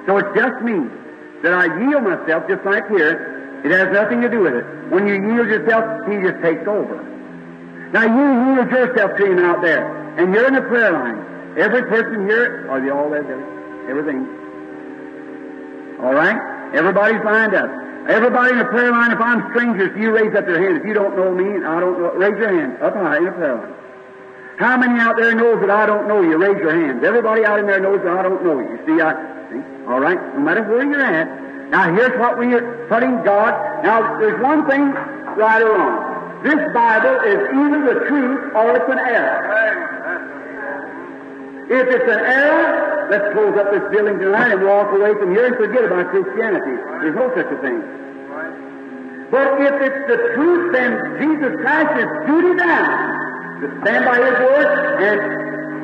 So it's just me. That I yield myself just like here. It has nothing to do with it. When you yield yourself, he just takes over. Now you yield yourself to him out there, and you're in the prayer line. Every person here, are they all there? Everything. All right? Everybody's lined up. Everybody in the prayer line, if I'm strangers, you raise up your hand. If you don't know me, I don't know, raise your hand up high in the prayer line. How many out there knows that I don't know you? Raise your hands. Everybody out in there knows that I don't know you. See, I, see? All right? No matter where you're at. Now here's what we are putting God. Now there's one thing right or wrong. This Bible is either the truth or it's an error. If it's an error, let's close up this building tonight and walk away from here and forget about Christianity. There's no such a thing. But if it's the truth, then Jesus Christ is duty bound to stand by His word and,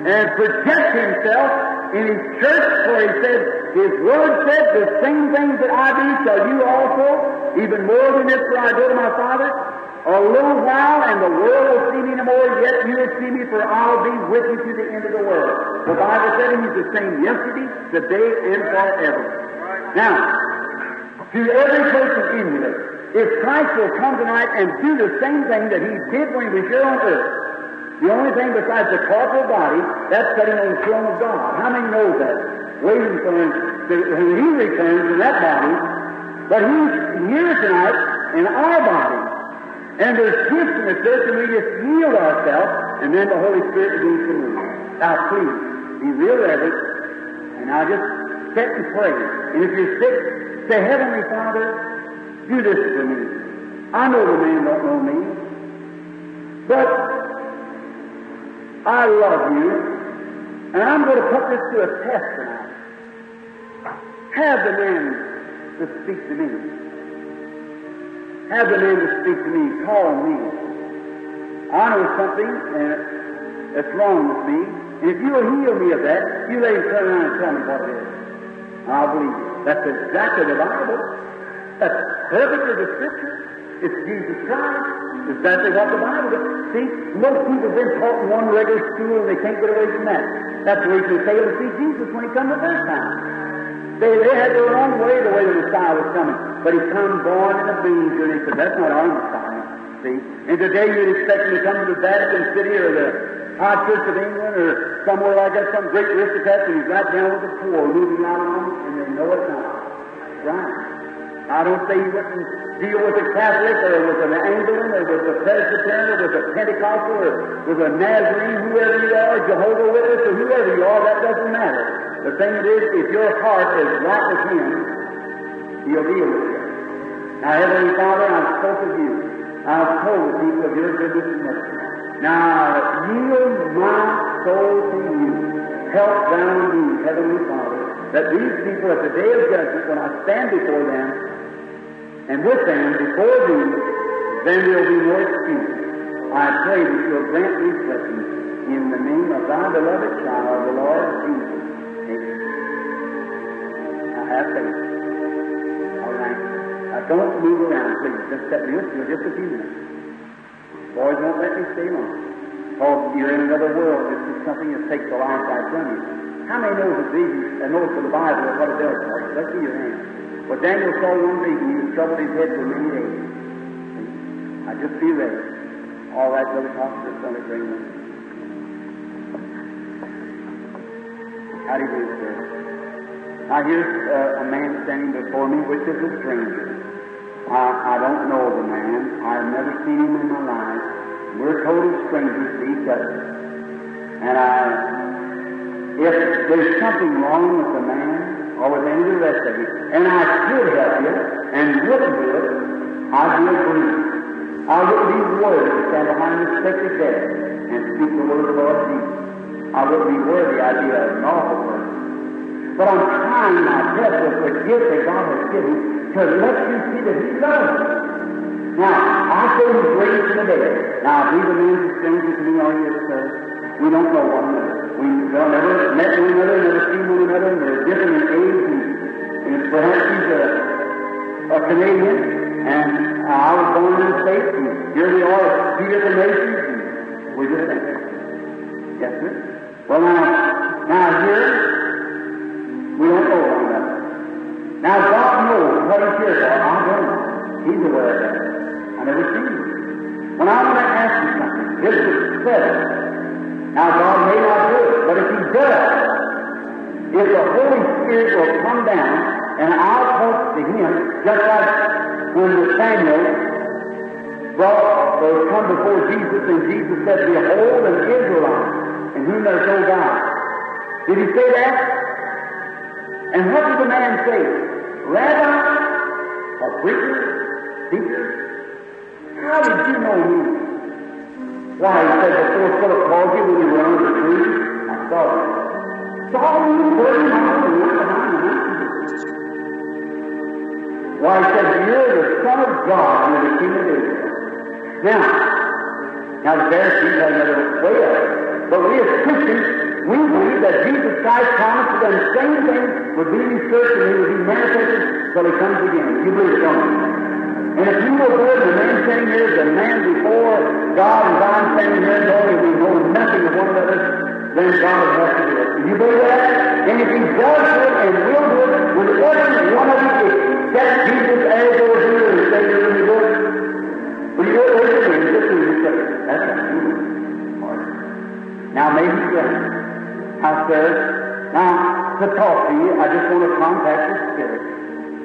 and project Himself in His church, for He said, His word said, the same things that I do shall you also, even more than this, for I go to my Father. A little while, and the world will see me no more, yet you will see me, for I'll be with you to the end of the world. The Bible said He's the same yesterday, today, and forever. Now, to every person in here, if Christ will come tonight and do the same thing that He did when He was here on earth, the only thing besides the corporal body, that's sitting on the throne of God. How many knows that? Waiting for Him, when He returns in that body. But He's here tonight in our body. And there's the church, and we just yield ourselves, and then the Holy Spirit begins to move. Now, please, be real reverent, and now just sit and pray. And if you're sick, say, Heavenly Father, do this for me. I know the man don't know me, but I love you, and I'm going to put this to a test tonight. Have the man to speak to me. Have the man to speak to me. Call me. I know something that's wrong with me, and if you'll heal me of that, you let him turn around and tell me what it is. I'll believe you. That's exactly the Bible. That's perfectly the Scripture. It's Jesus Christ. Exactly what the Bible does. See, most people have been taught in one regular school and they can't get away from that. That's the reason they fail to see Jesus when he comes the first time. They, they had their own way, the way the Messiah was coming. But he come born in a manger, and he said, that's not our Messiah. See? And today you'd expect him to come to the Vatican City or the High Church of England or somewhere like that, some great aristocrat, and he's right down with the poor, moving out on and they know it's not. Right. I don't say you wouldn't deal with a Catholic or with an Anglican or with a Presbyterian or with a Pentecostal or with a Nazarene, whoever you are, Jehovah Witness or whoever you are, that doesn't matter. The thing is, if your heart is right with Him, He'll deal with you. Now, Heavenly Father, I've spoke of you. I've told the people of your goodness and mercy. Now, yield my soul to you. Help thou me, Heavenly Father, that these people at the day of judgment, when I stand before them, and with them before thee, then there will be no excuse. I pray that you will grant these blessings in the name of thy beloved child, the Lord Jesus. Amen. Now have faith. All right. Now don't move around, please. Just step real still, just a few minutes. Boys won't let me stay long. Because you're in another world. This is something that takes a life right from you. How many knows that vision and knows for the Bible and what it does for you? Let's see your hand. Well, Daniel saw one vision. He was troubled his head for many days. I just be ready. All right, Brother Costa, son of Greenland. How do you do, sir? Now, here's uh, a man standing before me, which is a stranger. I, I don't know the man. I've never seen him in my life. We're total strangers to each other. And I, if there's something wrong with the man or with any of the rest of you, and I could help you and wouldn't do it, I'd be a believer. I wouldn't be worthy to stand behind this sacred desk and speak the word of the Lord Jesus. I wouldn't be worthy. I'd be an awful person. But I'm trying my best with the gift that God has given to let you see that He loves you. Now, I say He's the dead. Now, if He's a man's a stranger to me, are you, sir? We don't know one another. We've never met one another, never seen one another, and we're different in age, and, and perhaps he's a, a Canadian, and I was born in the States, and here we are, two different nations, and we're just thinking. Yes, sir? Well, now, now here, we don't know one another. Now, God knows what He's here for. I don't know. He's aware of that. I never seen Him. When I want to ask you something, this is seven. Now, God may not do it, but if He does, if the Holy Spirit will come down and I'll talk to Him, just like when Samuel brought or come before Jesus and Jesus said, Behold, an Israelite, in whom there's no God. Did He say that? And what did the man say? Rabbi, a preacher, teacher, how did you know me? Why, he said, before Philip called you Why, he said, you're the Son of God, you're the King of Israel. Now, now the Pharisees had another way of it. But we as Christians, we believe that Jesus Christ promised that the same thing would be researched and he would be manifested till he comes again. You believe it, don't you? And if you were good, the man standing here is the man before God, and God standing here oh, knowing we know nothing of one another, then God will have to do it. Do you believe that? And if he does do it and will do it, will every one of you accept Jesus as your healer and you're going to do? Will you do it? Just do it. That's right. Now, maybe yes. Now, sir, now, to talk to you, I just want to contact the Spirit.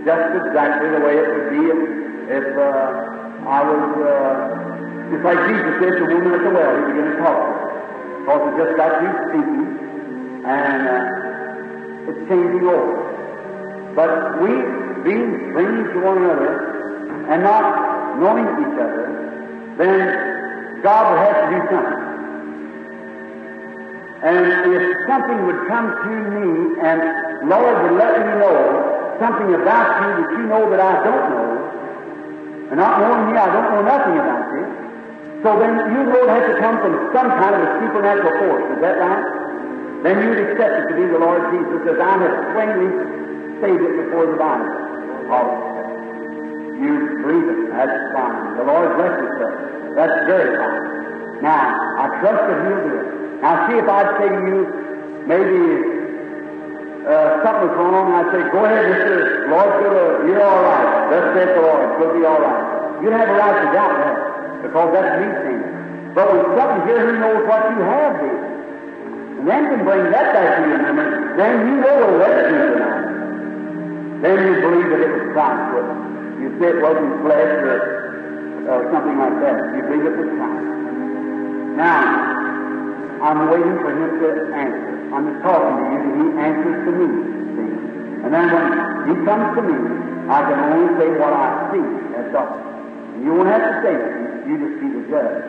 Just exactly the way it would be if if uh, I was, uh, just like Jesus said to the woman at the well, he began to talk to her. Because he just got through speaking, and uh, it's changing over. But we, being strangers to one another, and not knowing each other, then God would have to do something. And if something would come to me and Lord would let me know something about you that you know that I don't know, and not knowing me, I don't know nothing about you, so then you, Lord, have to come from some kind of a supernatural force. Is that right? Then you'd accept it to be the Lord Jesus as I have plainly stated before the Bible. Oh, you believe it. That's fine. The Lord bless you, sir. That's very fine. Now, I trust that He'll do it. Now, see if I'd say to you, maybe uh, something's wrong, and I'd say, go ahead, Mr. Lord, you're all right. Let's saith the Lord. It'll be all right. You'd have a right to doubt that, because that's me saying. But when something here who knows what you have did, and then can bring that back to your memory, then you know the rest of tonight. Then you believe that it was it. You say it wasn't flesh or uh, something like that. You believe it was Christ. Now, I'm waiting for him to answer. I'm just talking to you, and he answers to me. See? And then when he comes to me, I can only say what I see. That's all. You won't have to say it. You just be the judge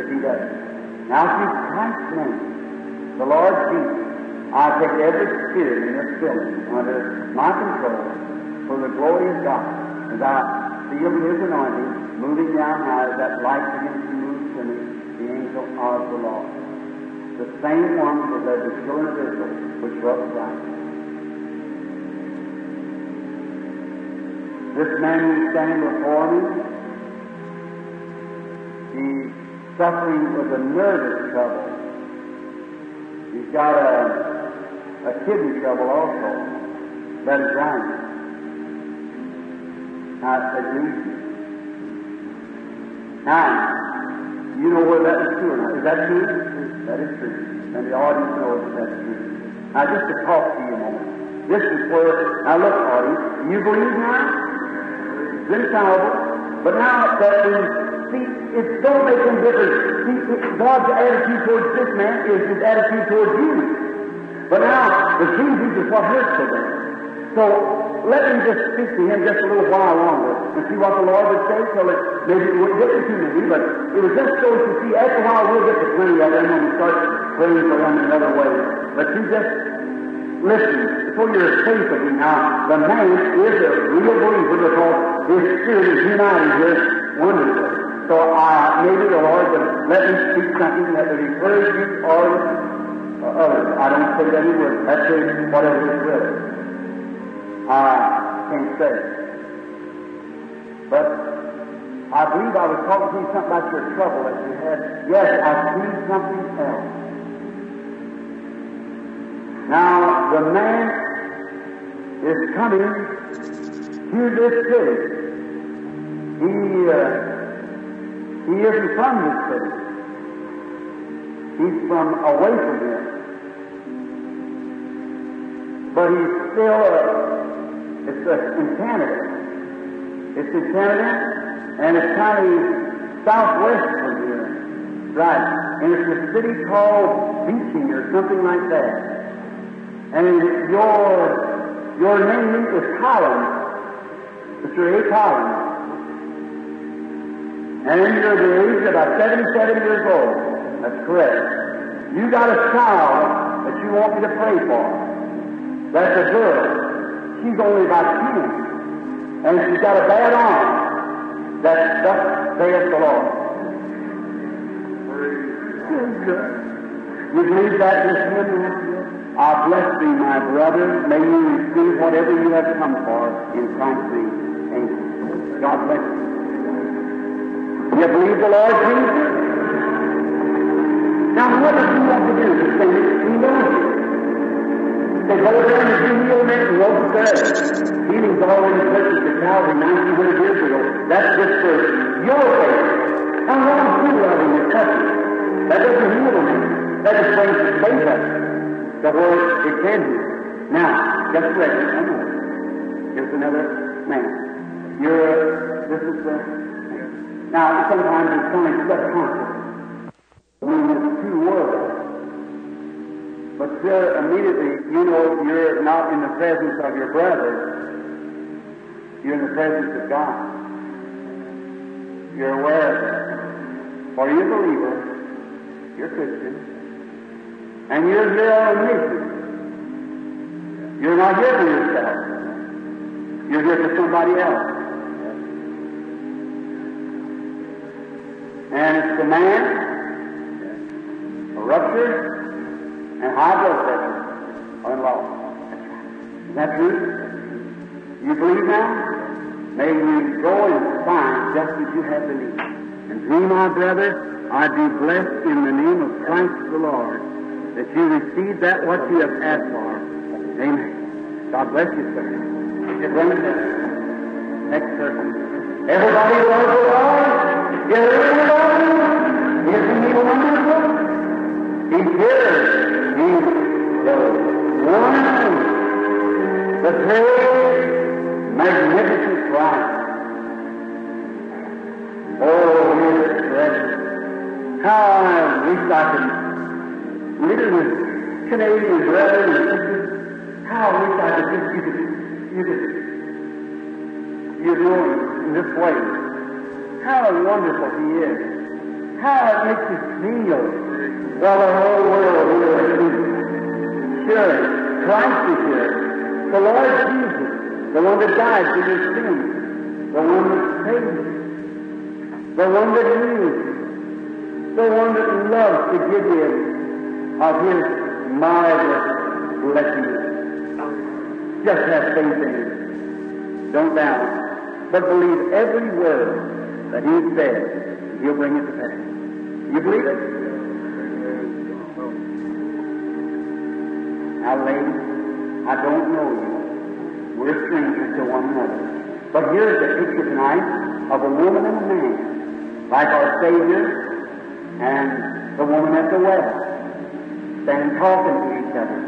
if he doesn't. Now, through Christ's name, the Lord Jesus, I take every spirit in this building under my control for the glory of God as I feel His anointing moving down now as that light begins to move to me, the angel of the Lord. The same one that led the children of Israel, which was Christ. This man who's standing before me, he's suffering with a nervous trouble. He's got a, a kidney trouble also. That is right. Not least. Now, you know where that is true or not. Is that true? That is true. And the audience knows that that's true. Now, just to talk to you a moment. This is where, now look, audience, you You believe now? It's infallible. But now that we see, it don't make any difference. See, God's attitude towards this man is his attitude towards you. But now, the Jesus is what hurts so bad. So, let me just speak to him just a little while longer and see what the Lord would say till it maybe it wouldn't get too many, but it was just so to see after a while we'll get to plenty of them when we start praying for them in another way. But you just listen for your faith of me now. The man is a real believer because his spirit is united here wonderfully. So uh, maybe the Lord would let me speak something that would encourage you or uh, others. I don't say he would. That's it, whatever his will. I can't say. But I believe I was talking to you something about your trouble that you had. Yes, I see something else. Now, the man is coming to this city. He, uh, he isn't from this city. He's from away from here. But he's still, uh, it's uh, in Canada. It's in Canada, and it's kind of southwest from here. Right. And it's a city called Beeching or something like that. And your your name is Collins, Mr. A. Collins. And you're the age of about 77 years old. That's correct. You got a child that you want me to pray for. That's a girl. She's only about 10. And she's got a bad arm. That's thus saith the Lord. You believe that this morning? I bless thee, my brother. May you receive whatever you have come for in name. Amen. God bless you. You believe the Lord Jesus? Now, what does he want to do? He says, he knows you. He says, go down and do healment and won't serve. Healing's already purchased at Calvary 1900 years ago. That's just for your faith. How long do you love him and touch? That doesn't heal him. That just brings his faith up to where it can heal. Now, just. I know. Here's another man. You're this is the. Now, sometimes it's only subconscious. When it's two worlds. But still, immediately, you know you're not in the presence of your brother. You're in the presence of God. You're aware of that. For you're a believer. You're Christian. And you're here on a mission. You're not here for yourself. You're here for somebody else. And it's the man, a rupture, and high blood pressure are involved. Is that true? You believe now? May you go and find just as you have believed. And through my brother, I do bless in the name of Christ the Lord that you receive that what you have asked for. Amen. God bless you, sir. You bring it down. Next person. Everybody loves the Lord. You heard the? Isn't he wonderful? He's here. He's the one, the great, magnificent Christ. Oh, his presence. How I wish I could live with Canadian brothers and sisters. How I wish I could just, you could, you could, you know him in this way. How wonderful he is. How it makes you feel while the whole world is Sure, Christ is here. The Lord Jesus, the one that died for your sins, the one that saved you, the one that you, the one that loves to give you of his marvelous blessings. Just have faith in him. Don't doubt, but believe every word that he says. He'll bring it to pass. You believe it? Now, ladies, I don't know you. We're strangers to one another. But here's a picture tonight of a woman and a man, like our Savior and the woman at the well, standing talking to each other.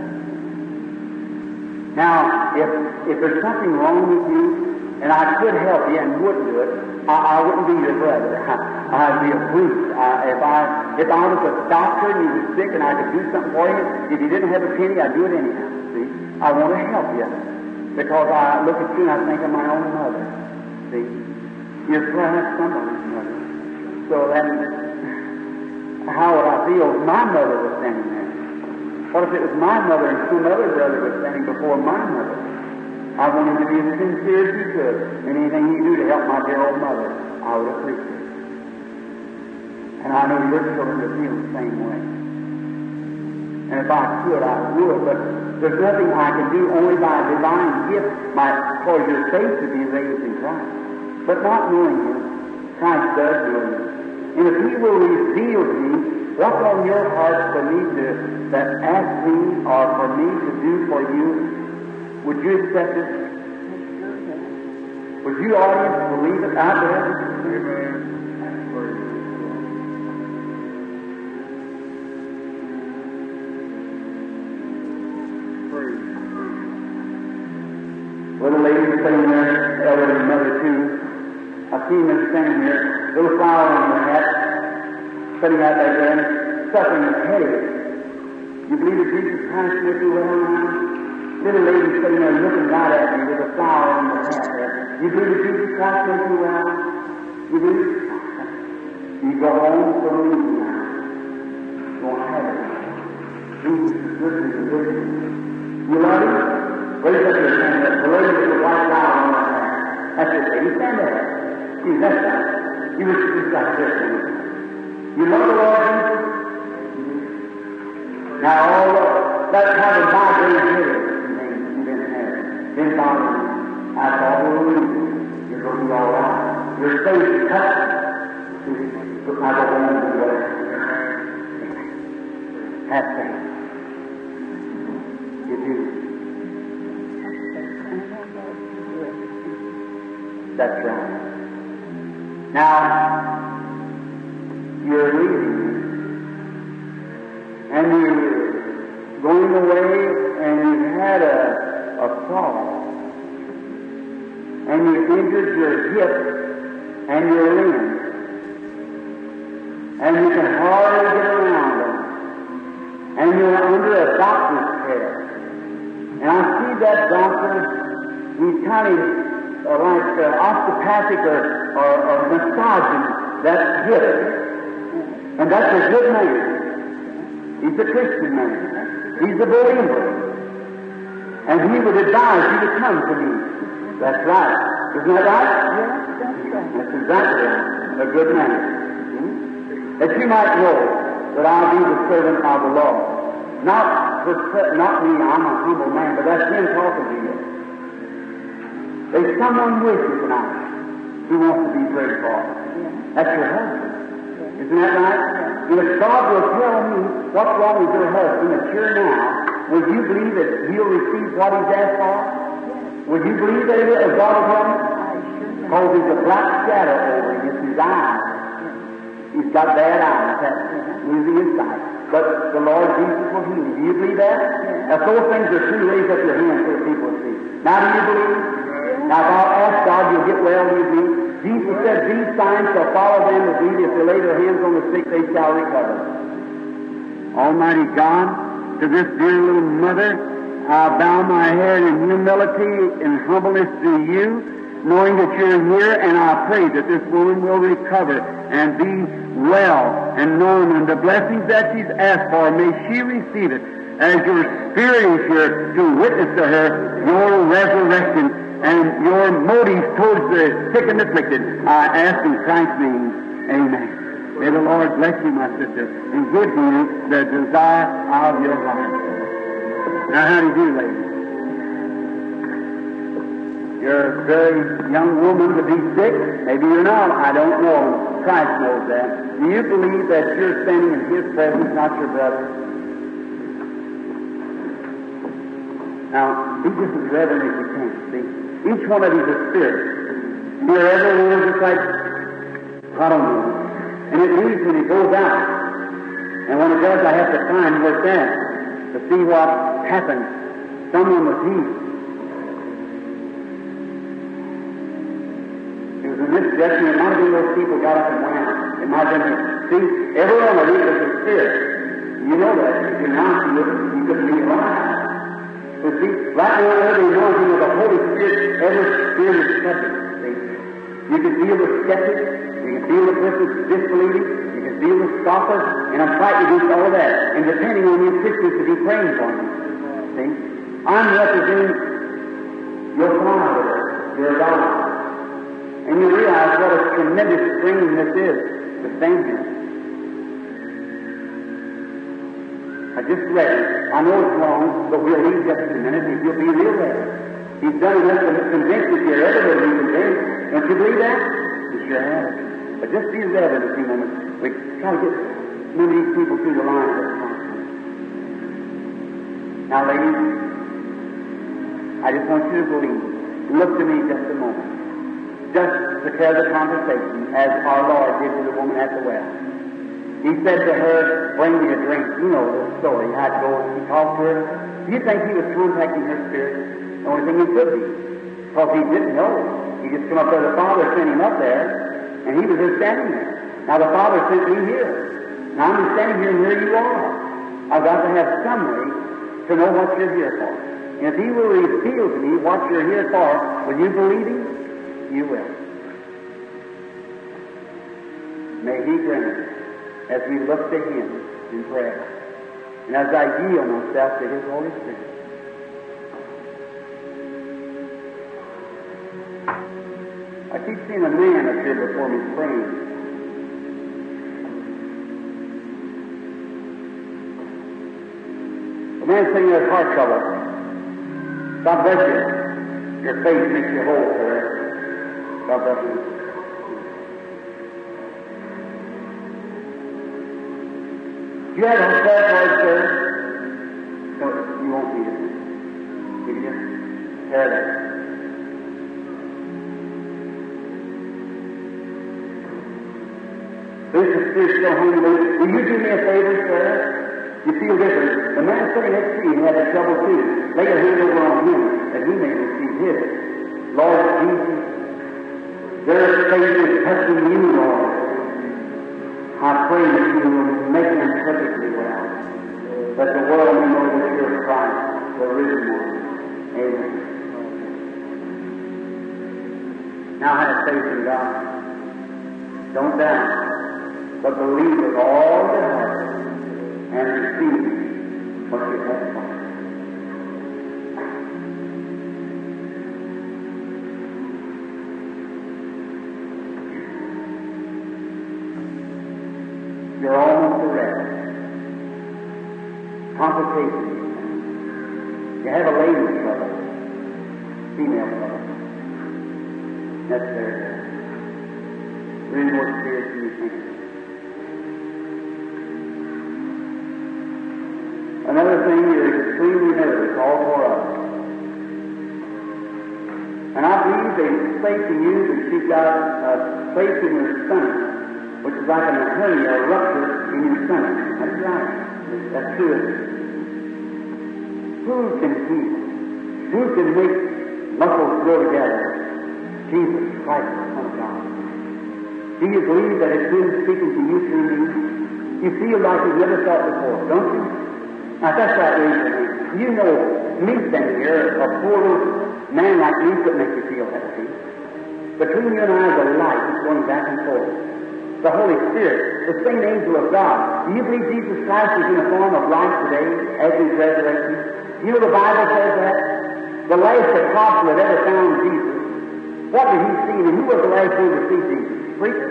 Now, if, if there's something wrong with you, and I could help you and wouldn't do it, I, I wouldn't be your brother. I, would be a priest. I, if I if I was a doctor and you were sick and I could do something for you, if you didn't have a penny, I'd do it anyhow. See, I want to help you because I look at you and I think of my own mother. See, you're perhaps somebody's mother. So then, how would I feel if my mother was standing there? What if it was my mother and some other brother was standing before my mother? I want him to be as sincere as he could. Anything he do to help my dear old mother, I would appreciate. And I know your children would feel the same way. And if I could, I would, but there's nothing I can do only by divine gift my, for your faith to be raised in Christ. But not knowing Him, Christ does know Him. And if He will reveal to me what's on your heart for me to that ask me or for me to do for you, would you accept it? Would you, audience, believe it out there? Amen. Little lady sitting there, elder and mother too. I see them standing here, little flower on their hat, sitting out there suffering with headache. You believe that Jesus Christ you well now? Little lady sitting there looking right at me with a flower in her there. You believe that Jesus Christ make you well? You believe? You go home for reason now. Go to heaven. Jesus is listening to this. You love him? Raise your hand. The lady with the white flower on her hat. That's it. lady. Stand there. See, that's right. You was just like this. You love the Lord Jesus? Now all that kind of vibrating here bother That's all we're doing. You're going to be all right. Your faith touched. Put my little hand in the way. Have faith. You. That's right. Now, you're leaving. And you're going away and you've had a, a fall. And you injured your hip and your limb, And you can hardly get around them. And you're under a doctor's care. And I see that doctor, he's kind of uh, like uh, osteopathic or, or, or massaging that hip. And that's a good man. He's a Christian man. He's a believer. And he would advise you to come to me. That's right. Isn't that right? Yes, That's right. That's exactly right. A good man. Hmm? That you might know that I'll be the servant of the Lord. Not, for, not me, I'm a humble man, but that's him talking to you. There's someone with you tonight who wants to be prayed for. That's your husband. Isn't that right? And If God will tell me what's wrong with your husband, it's here now, would you believe that he'll receive what he's asked for? Would you believe that is God will tell him? Because there's a black shadow over his eyes. He's got bad eyes. That's losing his sight. But the Lord Jesus will heal him. Do you believe that? If those things are true, raise up your hands so that people will see. Now do you believe? Now if I'll ask God, you'll get well, you believe? Jesus said, These signs shall follow them that believe. If they lay their hands on the sick, they shall recover. Almighty God, to this dear little mother, I bow my head in humility and humbleness to you, knowing that you're here, and I pray that this woman will recover and be well and known, and the blessings that she's asked for, may she receive it as your Spirit is here to witness to her your resurrection and your motives towards the sick and afflicted. I ask in Christ's name, amen. May the Lord bless you, my sister, and give you the desire of your heart. Now, how do you do, lady? You're a very young woman to be sick. Maybe you're not. I don't know. Christ knows that. Do you believe that you're standing in His presence, not your brother? Now, be just as reverent as you can, see? Each one of these is a spirit. You're every one just like, I don't know. And it leaves when it goes out. And when it does, I have to find where it's at to see what happened. Someone was healed. It was this direction. It might have been those people got up and went out. It might have been, see, every one of these is a spirit. You know that. If you're not, you, you couldn't be alive. But see, right now, every anointing of the Holy Spirit, every spirit is subject. You can feel the skeptic, you can feel the person disbelieving, you can feel the scoffer, and I'm fighting against all of that. And depending on you Christians to be praying for me. See? I'm representing your father, your God. And you realize what a tremendous strain this is to stand here. I just read it. I know it's wrong, but we'll leave just a minute if you'll be real ready. He's done enough to convince you here. Everybody be convinced. Don't you believe that? You sure have. But just be reverent a few moments. We try to get many of these people through the line. Now, ladies, I just want you to believe. Look to me just a moment. Just to tell the conversation as our Lord did to the woman at the well. He said to her, Bring me a drink. You know the story. How it goes. He talked to her. Do you think he was contacting her spirit? The only thing he could be. Because he didn't know. He just come up there. The Father sent him up there, and he was just standing there. Now the Father sent me here. Now I'm standing here, and here you are. I've got to have some way to know what you're here for. And if he will reveal to me what you're here for, will you believe him? You will. May he grant it as we look to Him in prayer. And as I yield myself to His Holy Spirit. I keep seeing a man here before me praying. The man saying there's heart trouble. God bless you. Your faith makes you whole, sir. God bless you. You have a prayer card, sir? No, you won't need it. You can just tear that. There's the spirit still hungry. Will you do me a favor, sir? You feel different. The man sitting next to you had that trouble too. Lay your hand over on him that he may receive his. Lord Jesus, Their faith is touching you, Lord. I pray that you will make them perfectly well. That the world will know that you're Christ, the risen one. Amen. Now have faith in God. Don't doubt, but believe with all your heart and receive what you have from You're almost arrested. Complications. You have a lady Another thing, you're extremely nervous, all for us. And I believe they say to you that she's got a place in your stomach, which is like a hernia, a rupture in your stomach. That's right. That's true. Who can heal? Who can make muscles grow together? Jesus Christ, the Son of God. Do you believe that it's Him speaking to you through me? You feel like you've never thought before, don't you? Now, that's raise your hand. You know, me standing here, a poor man like me could make you feel that? Between you and I is a light that's going back and forth. The Holy Spirit, the same angel of God. Do you believe Jesus Christ is in the form of light today as His resurrection? You know the Bible says that? The last apostle that ever found Jesus, what did he see? And who was the last one to see Jesus? Preacher.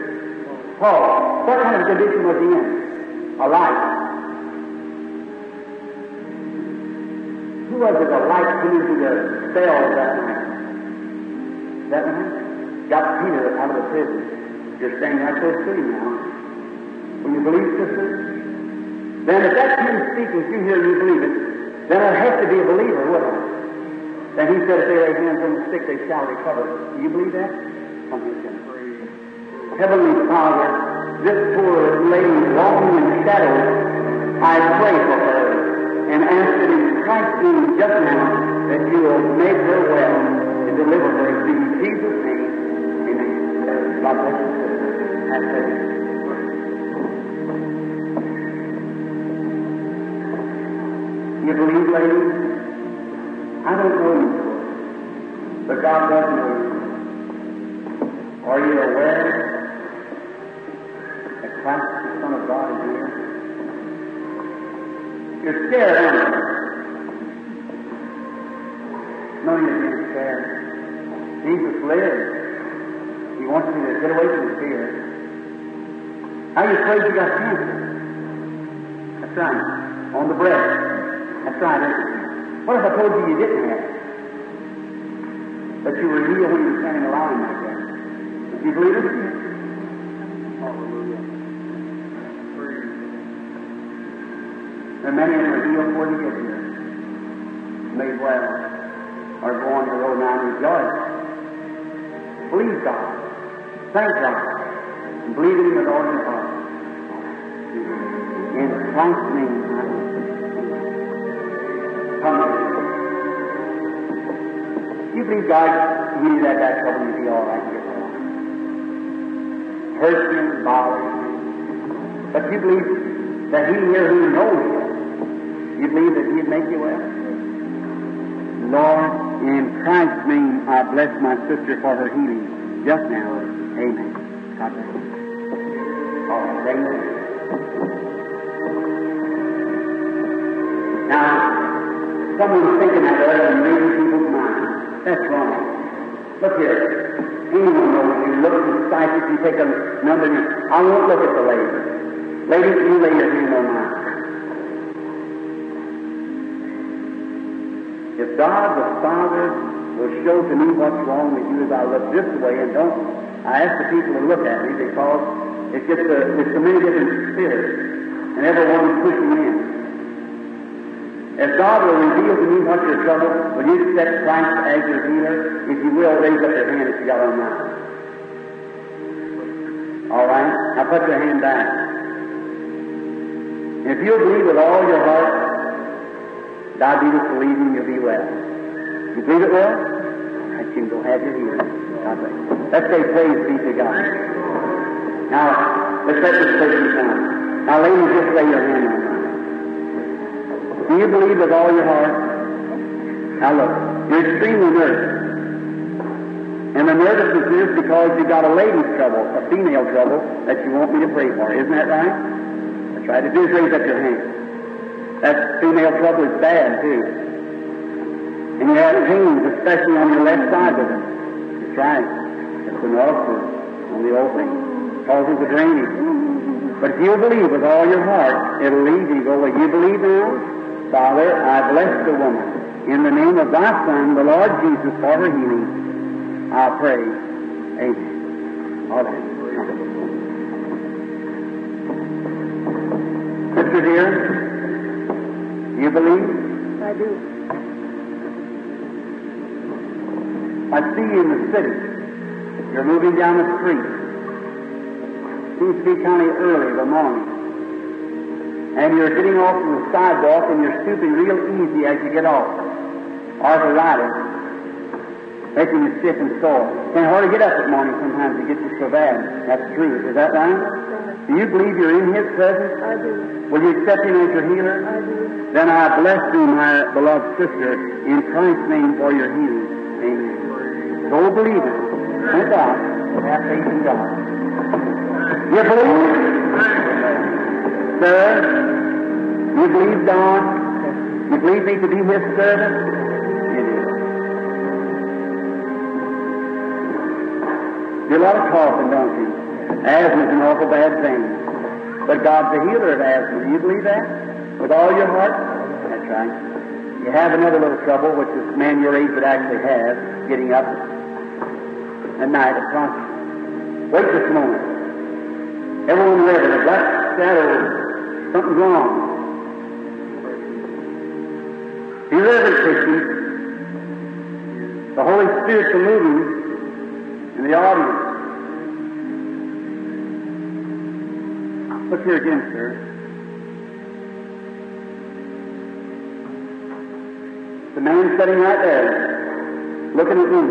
Paul. What kind of condition was he in? A light. Who was it the light came into the cell that night? That night? Got Peter out of the prison. You're standing right close to now. Will you believe, sister? Then if that's him speaking you here and you believe it, then it have to be a believer, wouldn't it? Then he said, if they lay hands on the sick, they shall recover. Do you believe that? Come here, Jim. Heavenly Father, this poor lady walking in shadows, I pray for her and ask that in Christ's name just now that you will make her well and deliver her in Jesus' name. Amen. God bless you. Have faith. You believe, lady? I don't know you, but God does know you. Are you aware that Christ, the Son of God, is here? You're scared, aren't you? You're being. Jesus lives. He wants you to get away from the fear. How you afraid you got cancer? That's right. On the breast. That's right? What if I told you you didn't have it? That you were healed when you were standing alone like that? Do you believe it? Hallelujah. There are many them are healed before they get here. Made well. Or go on the road now and rejoice. Believe God. Thank God. And believe in Him with all your heart. In Christ's name, Come on. You believe God healed that that trouble, you'll be all right here. You, bother you. But you believe that He here who knows you, you believe that He'd make you well? Lord, in Christ's name, I bless my sister for her healing just now. Amen. God bless you. Now, Someone's thinking that way and reading people's minds. That's wrong. Look here. Anyone knows you look at the psychic, you take a number, I won't look at the lady. Lady, you lay your hand If God the Father will show to me what's wrong with you as I look this way and don't, I ask the people to look at me because it's just a, it's so many different spirits and everyone's pushing in. If God will reveal to me what's your trouble, will you accept Christ as your healer? If you will, raise up your hand if you got on mine. All right? Now put your hand down. If you'll believe with all your heart, diabetes believing you'll be well. You believe it will? Right, you can go have your healing. God bless you. Let's say praise be to God. Now, let's let this person come. Now, ladies, just lay your hand on mine. Do you believe with all your heart? Now look, you're extremely nervous. And the nervousness is because you've got a lady's trouble, a female trouble, that you want me to pray for. Isn't that right? That's right. If you raise up your hand. That female trouble is bad, too. And you have pains, especially on your left side of it. That's right. It's an ulcer on the old thing. Causes a drainage. But if you believe with all your heart, it'll leave you. Go. You believe now? Father, I bless the woman. In the name of thy Son, the Lord Jesus, for her healing, I pray. Amen. All right. Sister dear, you believe? I do. I see you in the city. You're moving down the street. Seems to be kind of early in the morning. And you're getting off from the sidewalk and you're stooping real easy as you get off. Arthritis. Making you stiff and sore. Can't hardly get up at morning sometimes. It gets you so bad. That's true. Is that right? Do you believe you're in His presence? I do. Will you accept Him as your healer? I do. Then I bless thee, my beloved sister, in Christ's name for your healing. Amen. So believe it. Thank God. Have faith in God. You believe? Sir, you believe God? You believe me to be His servant? Do a lot of coughing, don't you? Asthma's an awful bad thing. But God's the healer of asthma. Do you believe that? With all your heart? That's right. You have another little trouble, which is a man your age would actually have, getting up at night at conscious. Wait just a moment. Everyone ready. The black shadow, something's wrong. Be reverent, Christian. The Holy Spirit's moving in the audience. Look here again, sir. The man sitting right there, looking at me.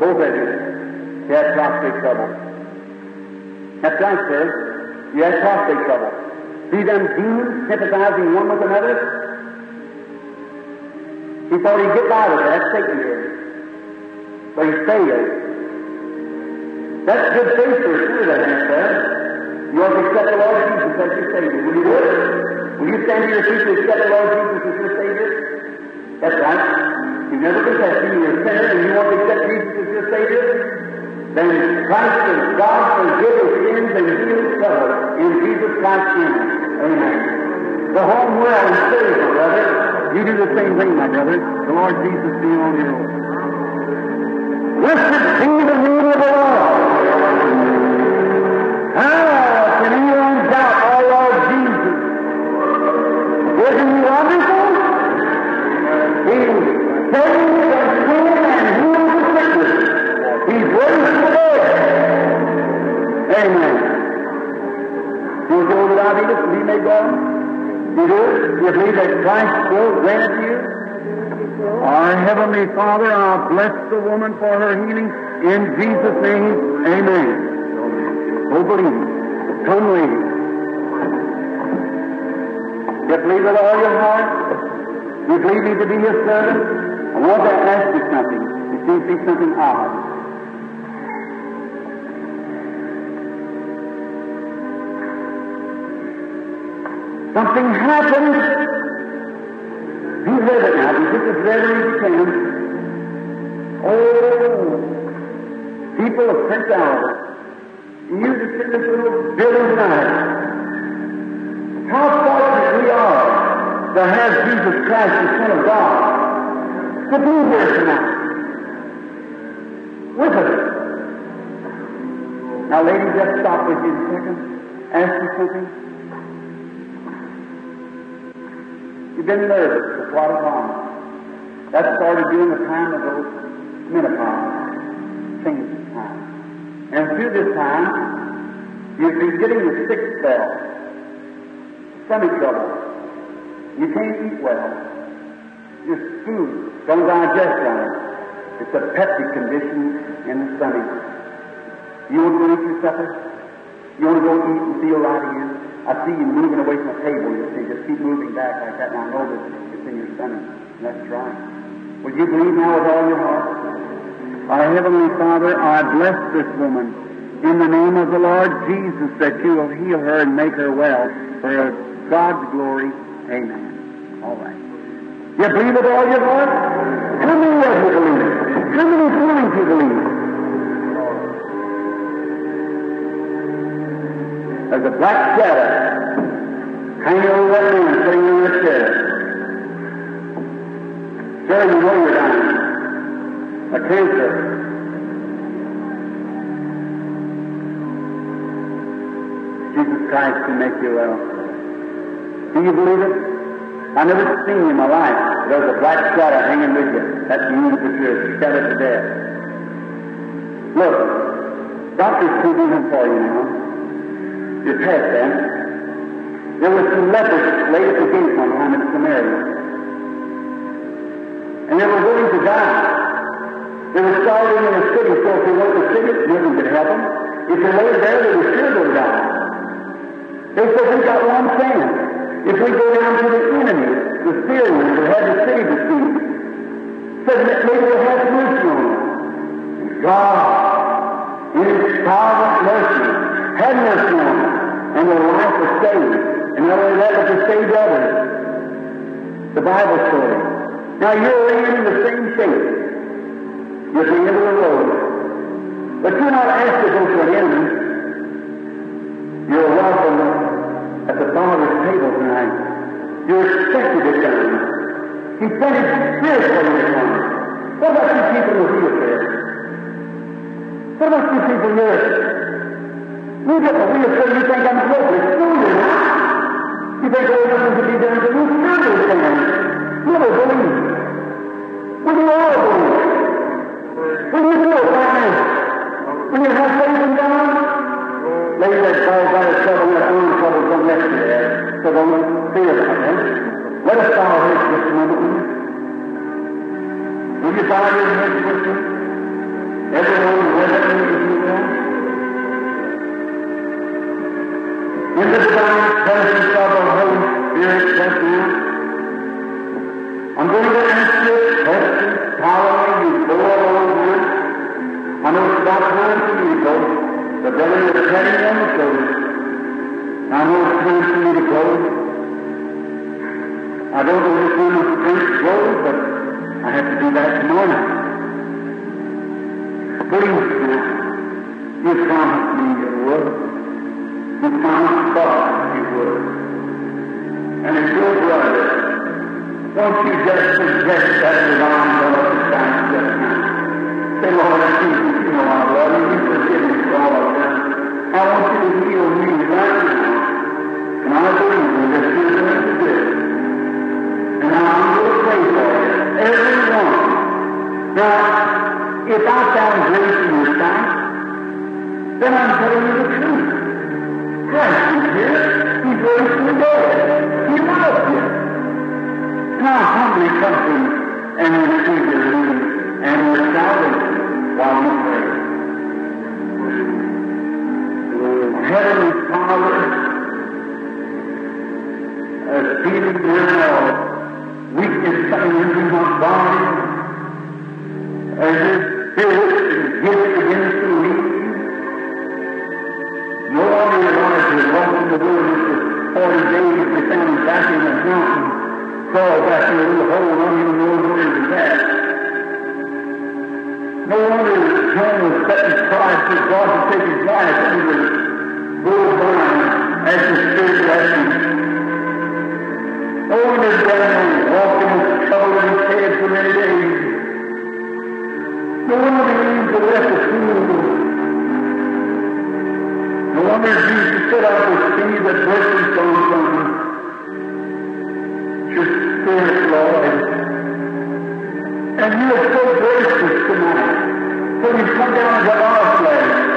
Both of you. You had prostate trouble. That's right, sir. You have prostate trouble. See them demons sympathizing one with another? He thought he'd get by with it. That's Satan here. He failed. That's good faith for sure, that is, sir. You want to accept the Lord Jesus as your Savior. Will you do it? Will you stand to your feet to accept the Lord Jesus as your Savior? That's right. You've never confessed Him, you're a sinner, and you want to accept Jesus as your Savior? Then Christ and God forgive his sins and heal his trouble in Jesus Christ's name. Amen. Go home world and save my brother. You do the same thing, my brother. The Lord Jesus be on your own. Blessed be the name of the Lord. How can anyone doubt our Lord Jesus? Isn't he wonderful? He saves the sin and heals the sickness. He's raised the dead. Amen. Do you go without it to be made well? Do? You believe that Christ will grant you? Our Heavenly Father, I bless the woman for her healing in Jesus' name. Amen. Oh, believe. Come, lady. You believe with all your heart? You believe me to be your servant? I want to ask you something. It seems to be something odd. Something happened. Be reverent now. As reverent as you can. Oh, people of Prince Albert, you just in this little building tonight. How fortunate we are to have Jesus Christ, the Son of God, to be here tonight with us. Now, ladies, just stop with you a second. Ask you something. You've been nervous for quite a while. That started during the time of those menopause, changes time. And through this time, you've been getting the sick spell, stomach trouble. You can't eat well. Your food don't digest right. It's a peptic condition in the stomach. You want to eat your supper? You want to go eat and feel right again? I see you moving away from the table. You see, just keep moving back like that, and I know that it's in your stomach. That's right. Would you believe now with all your heart? Our Heavenly Father, I bless this woman in the name of the Lord Jesus that you will heal her and make her well for God's glory. Amen. All right. You believe with all your heart? How many of you believe? How many times you believe? There's a black shadow hanging over that man sitting in that chair. Sir, you know you're dying. A cancer. Jesus Christ can make you well. Do you believe it? I've never seen you in my life. There's a black shadow hanging with you. That means that you're shattered to death. Look, doctors can't do nothing for you now. You're past that. Eh? There were some lepers laid at the gate one time in Samaria. And they were willing to die. They were starving in the city, so if they went to the city, nothing could help them. If they laid there, they were sure to die. They said, we've got one chance. If we go down to the enemy, the Syrians who had the city besieged, said that maybe we'll have mercy on. God, in His sovereign mercy, had mercy on and their life was saved. And not only that, but saved others. The Bible story. Now you're in the same shape. You're the end of the road. But you're not asked to go to an enemy. You're welcome at the Father's table tonight. You're expected to come. He sent His Spirit for you to. What about you people in the wheelchair? What about you people here? You get the wheelchair, you think I'm hopeless. No, you're not. You think there's nothing to be done to you? You understand. You will believe. Will you all believe? Will you it right now? Will you have faith in God? Lady that Paul got us trouble in our own trouble from yesterday, so don't fear about that. Let us bow our heads just a moment. Will you bow your heads with me? Everyone, wherever you will. In the divine presence of the Holy Spirit just now, I'm going to ask you a question. Following you go along with I know it's time for you to go. The brother is heading on the shoulder. I know it's time for me to go. I don't know which one of the strength goes, but I have to do that tomorrow night. Please, you promised me you would. You promised God you would. And it's your brother. Won't you just suggest that divine love to God just now? Say, Lord Jesus, you know I love you. You forgive me for all I've. I want you to heal me right now. And I believe you that you're going to do it. And I'm going to pray for you. Everyone. Now, if I found grace in your sight, then I'm telling you the truth. Christ is here. He's raised from the dead. He loves you. I humbly come to you and receive your healing and your salvation while you pray. Heavenly Father, as feeling now weakness coming into my body, as your spirit is the weak, no longer Elijah walking the wilderness for 40 days, him back in the mountain, crawled back in a little hole, don't even know where he was at. No wonder John was setting pride for God to take his life and he was bullseye as the Spirit led him. No oh, wonder Daniel walked in with trouble in his head for many days. No wonder the angel left the tomb. No wonder Jesus said, I will see that blessings come from. Your Spirit, Lord. And you are so gracious tonight when you come down into our flesh.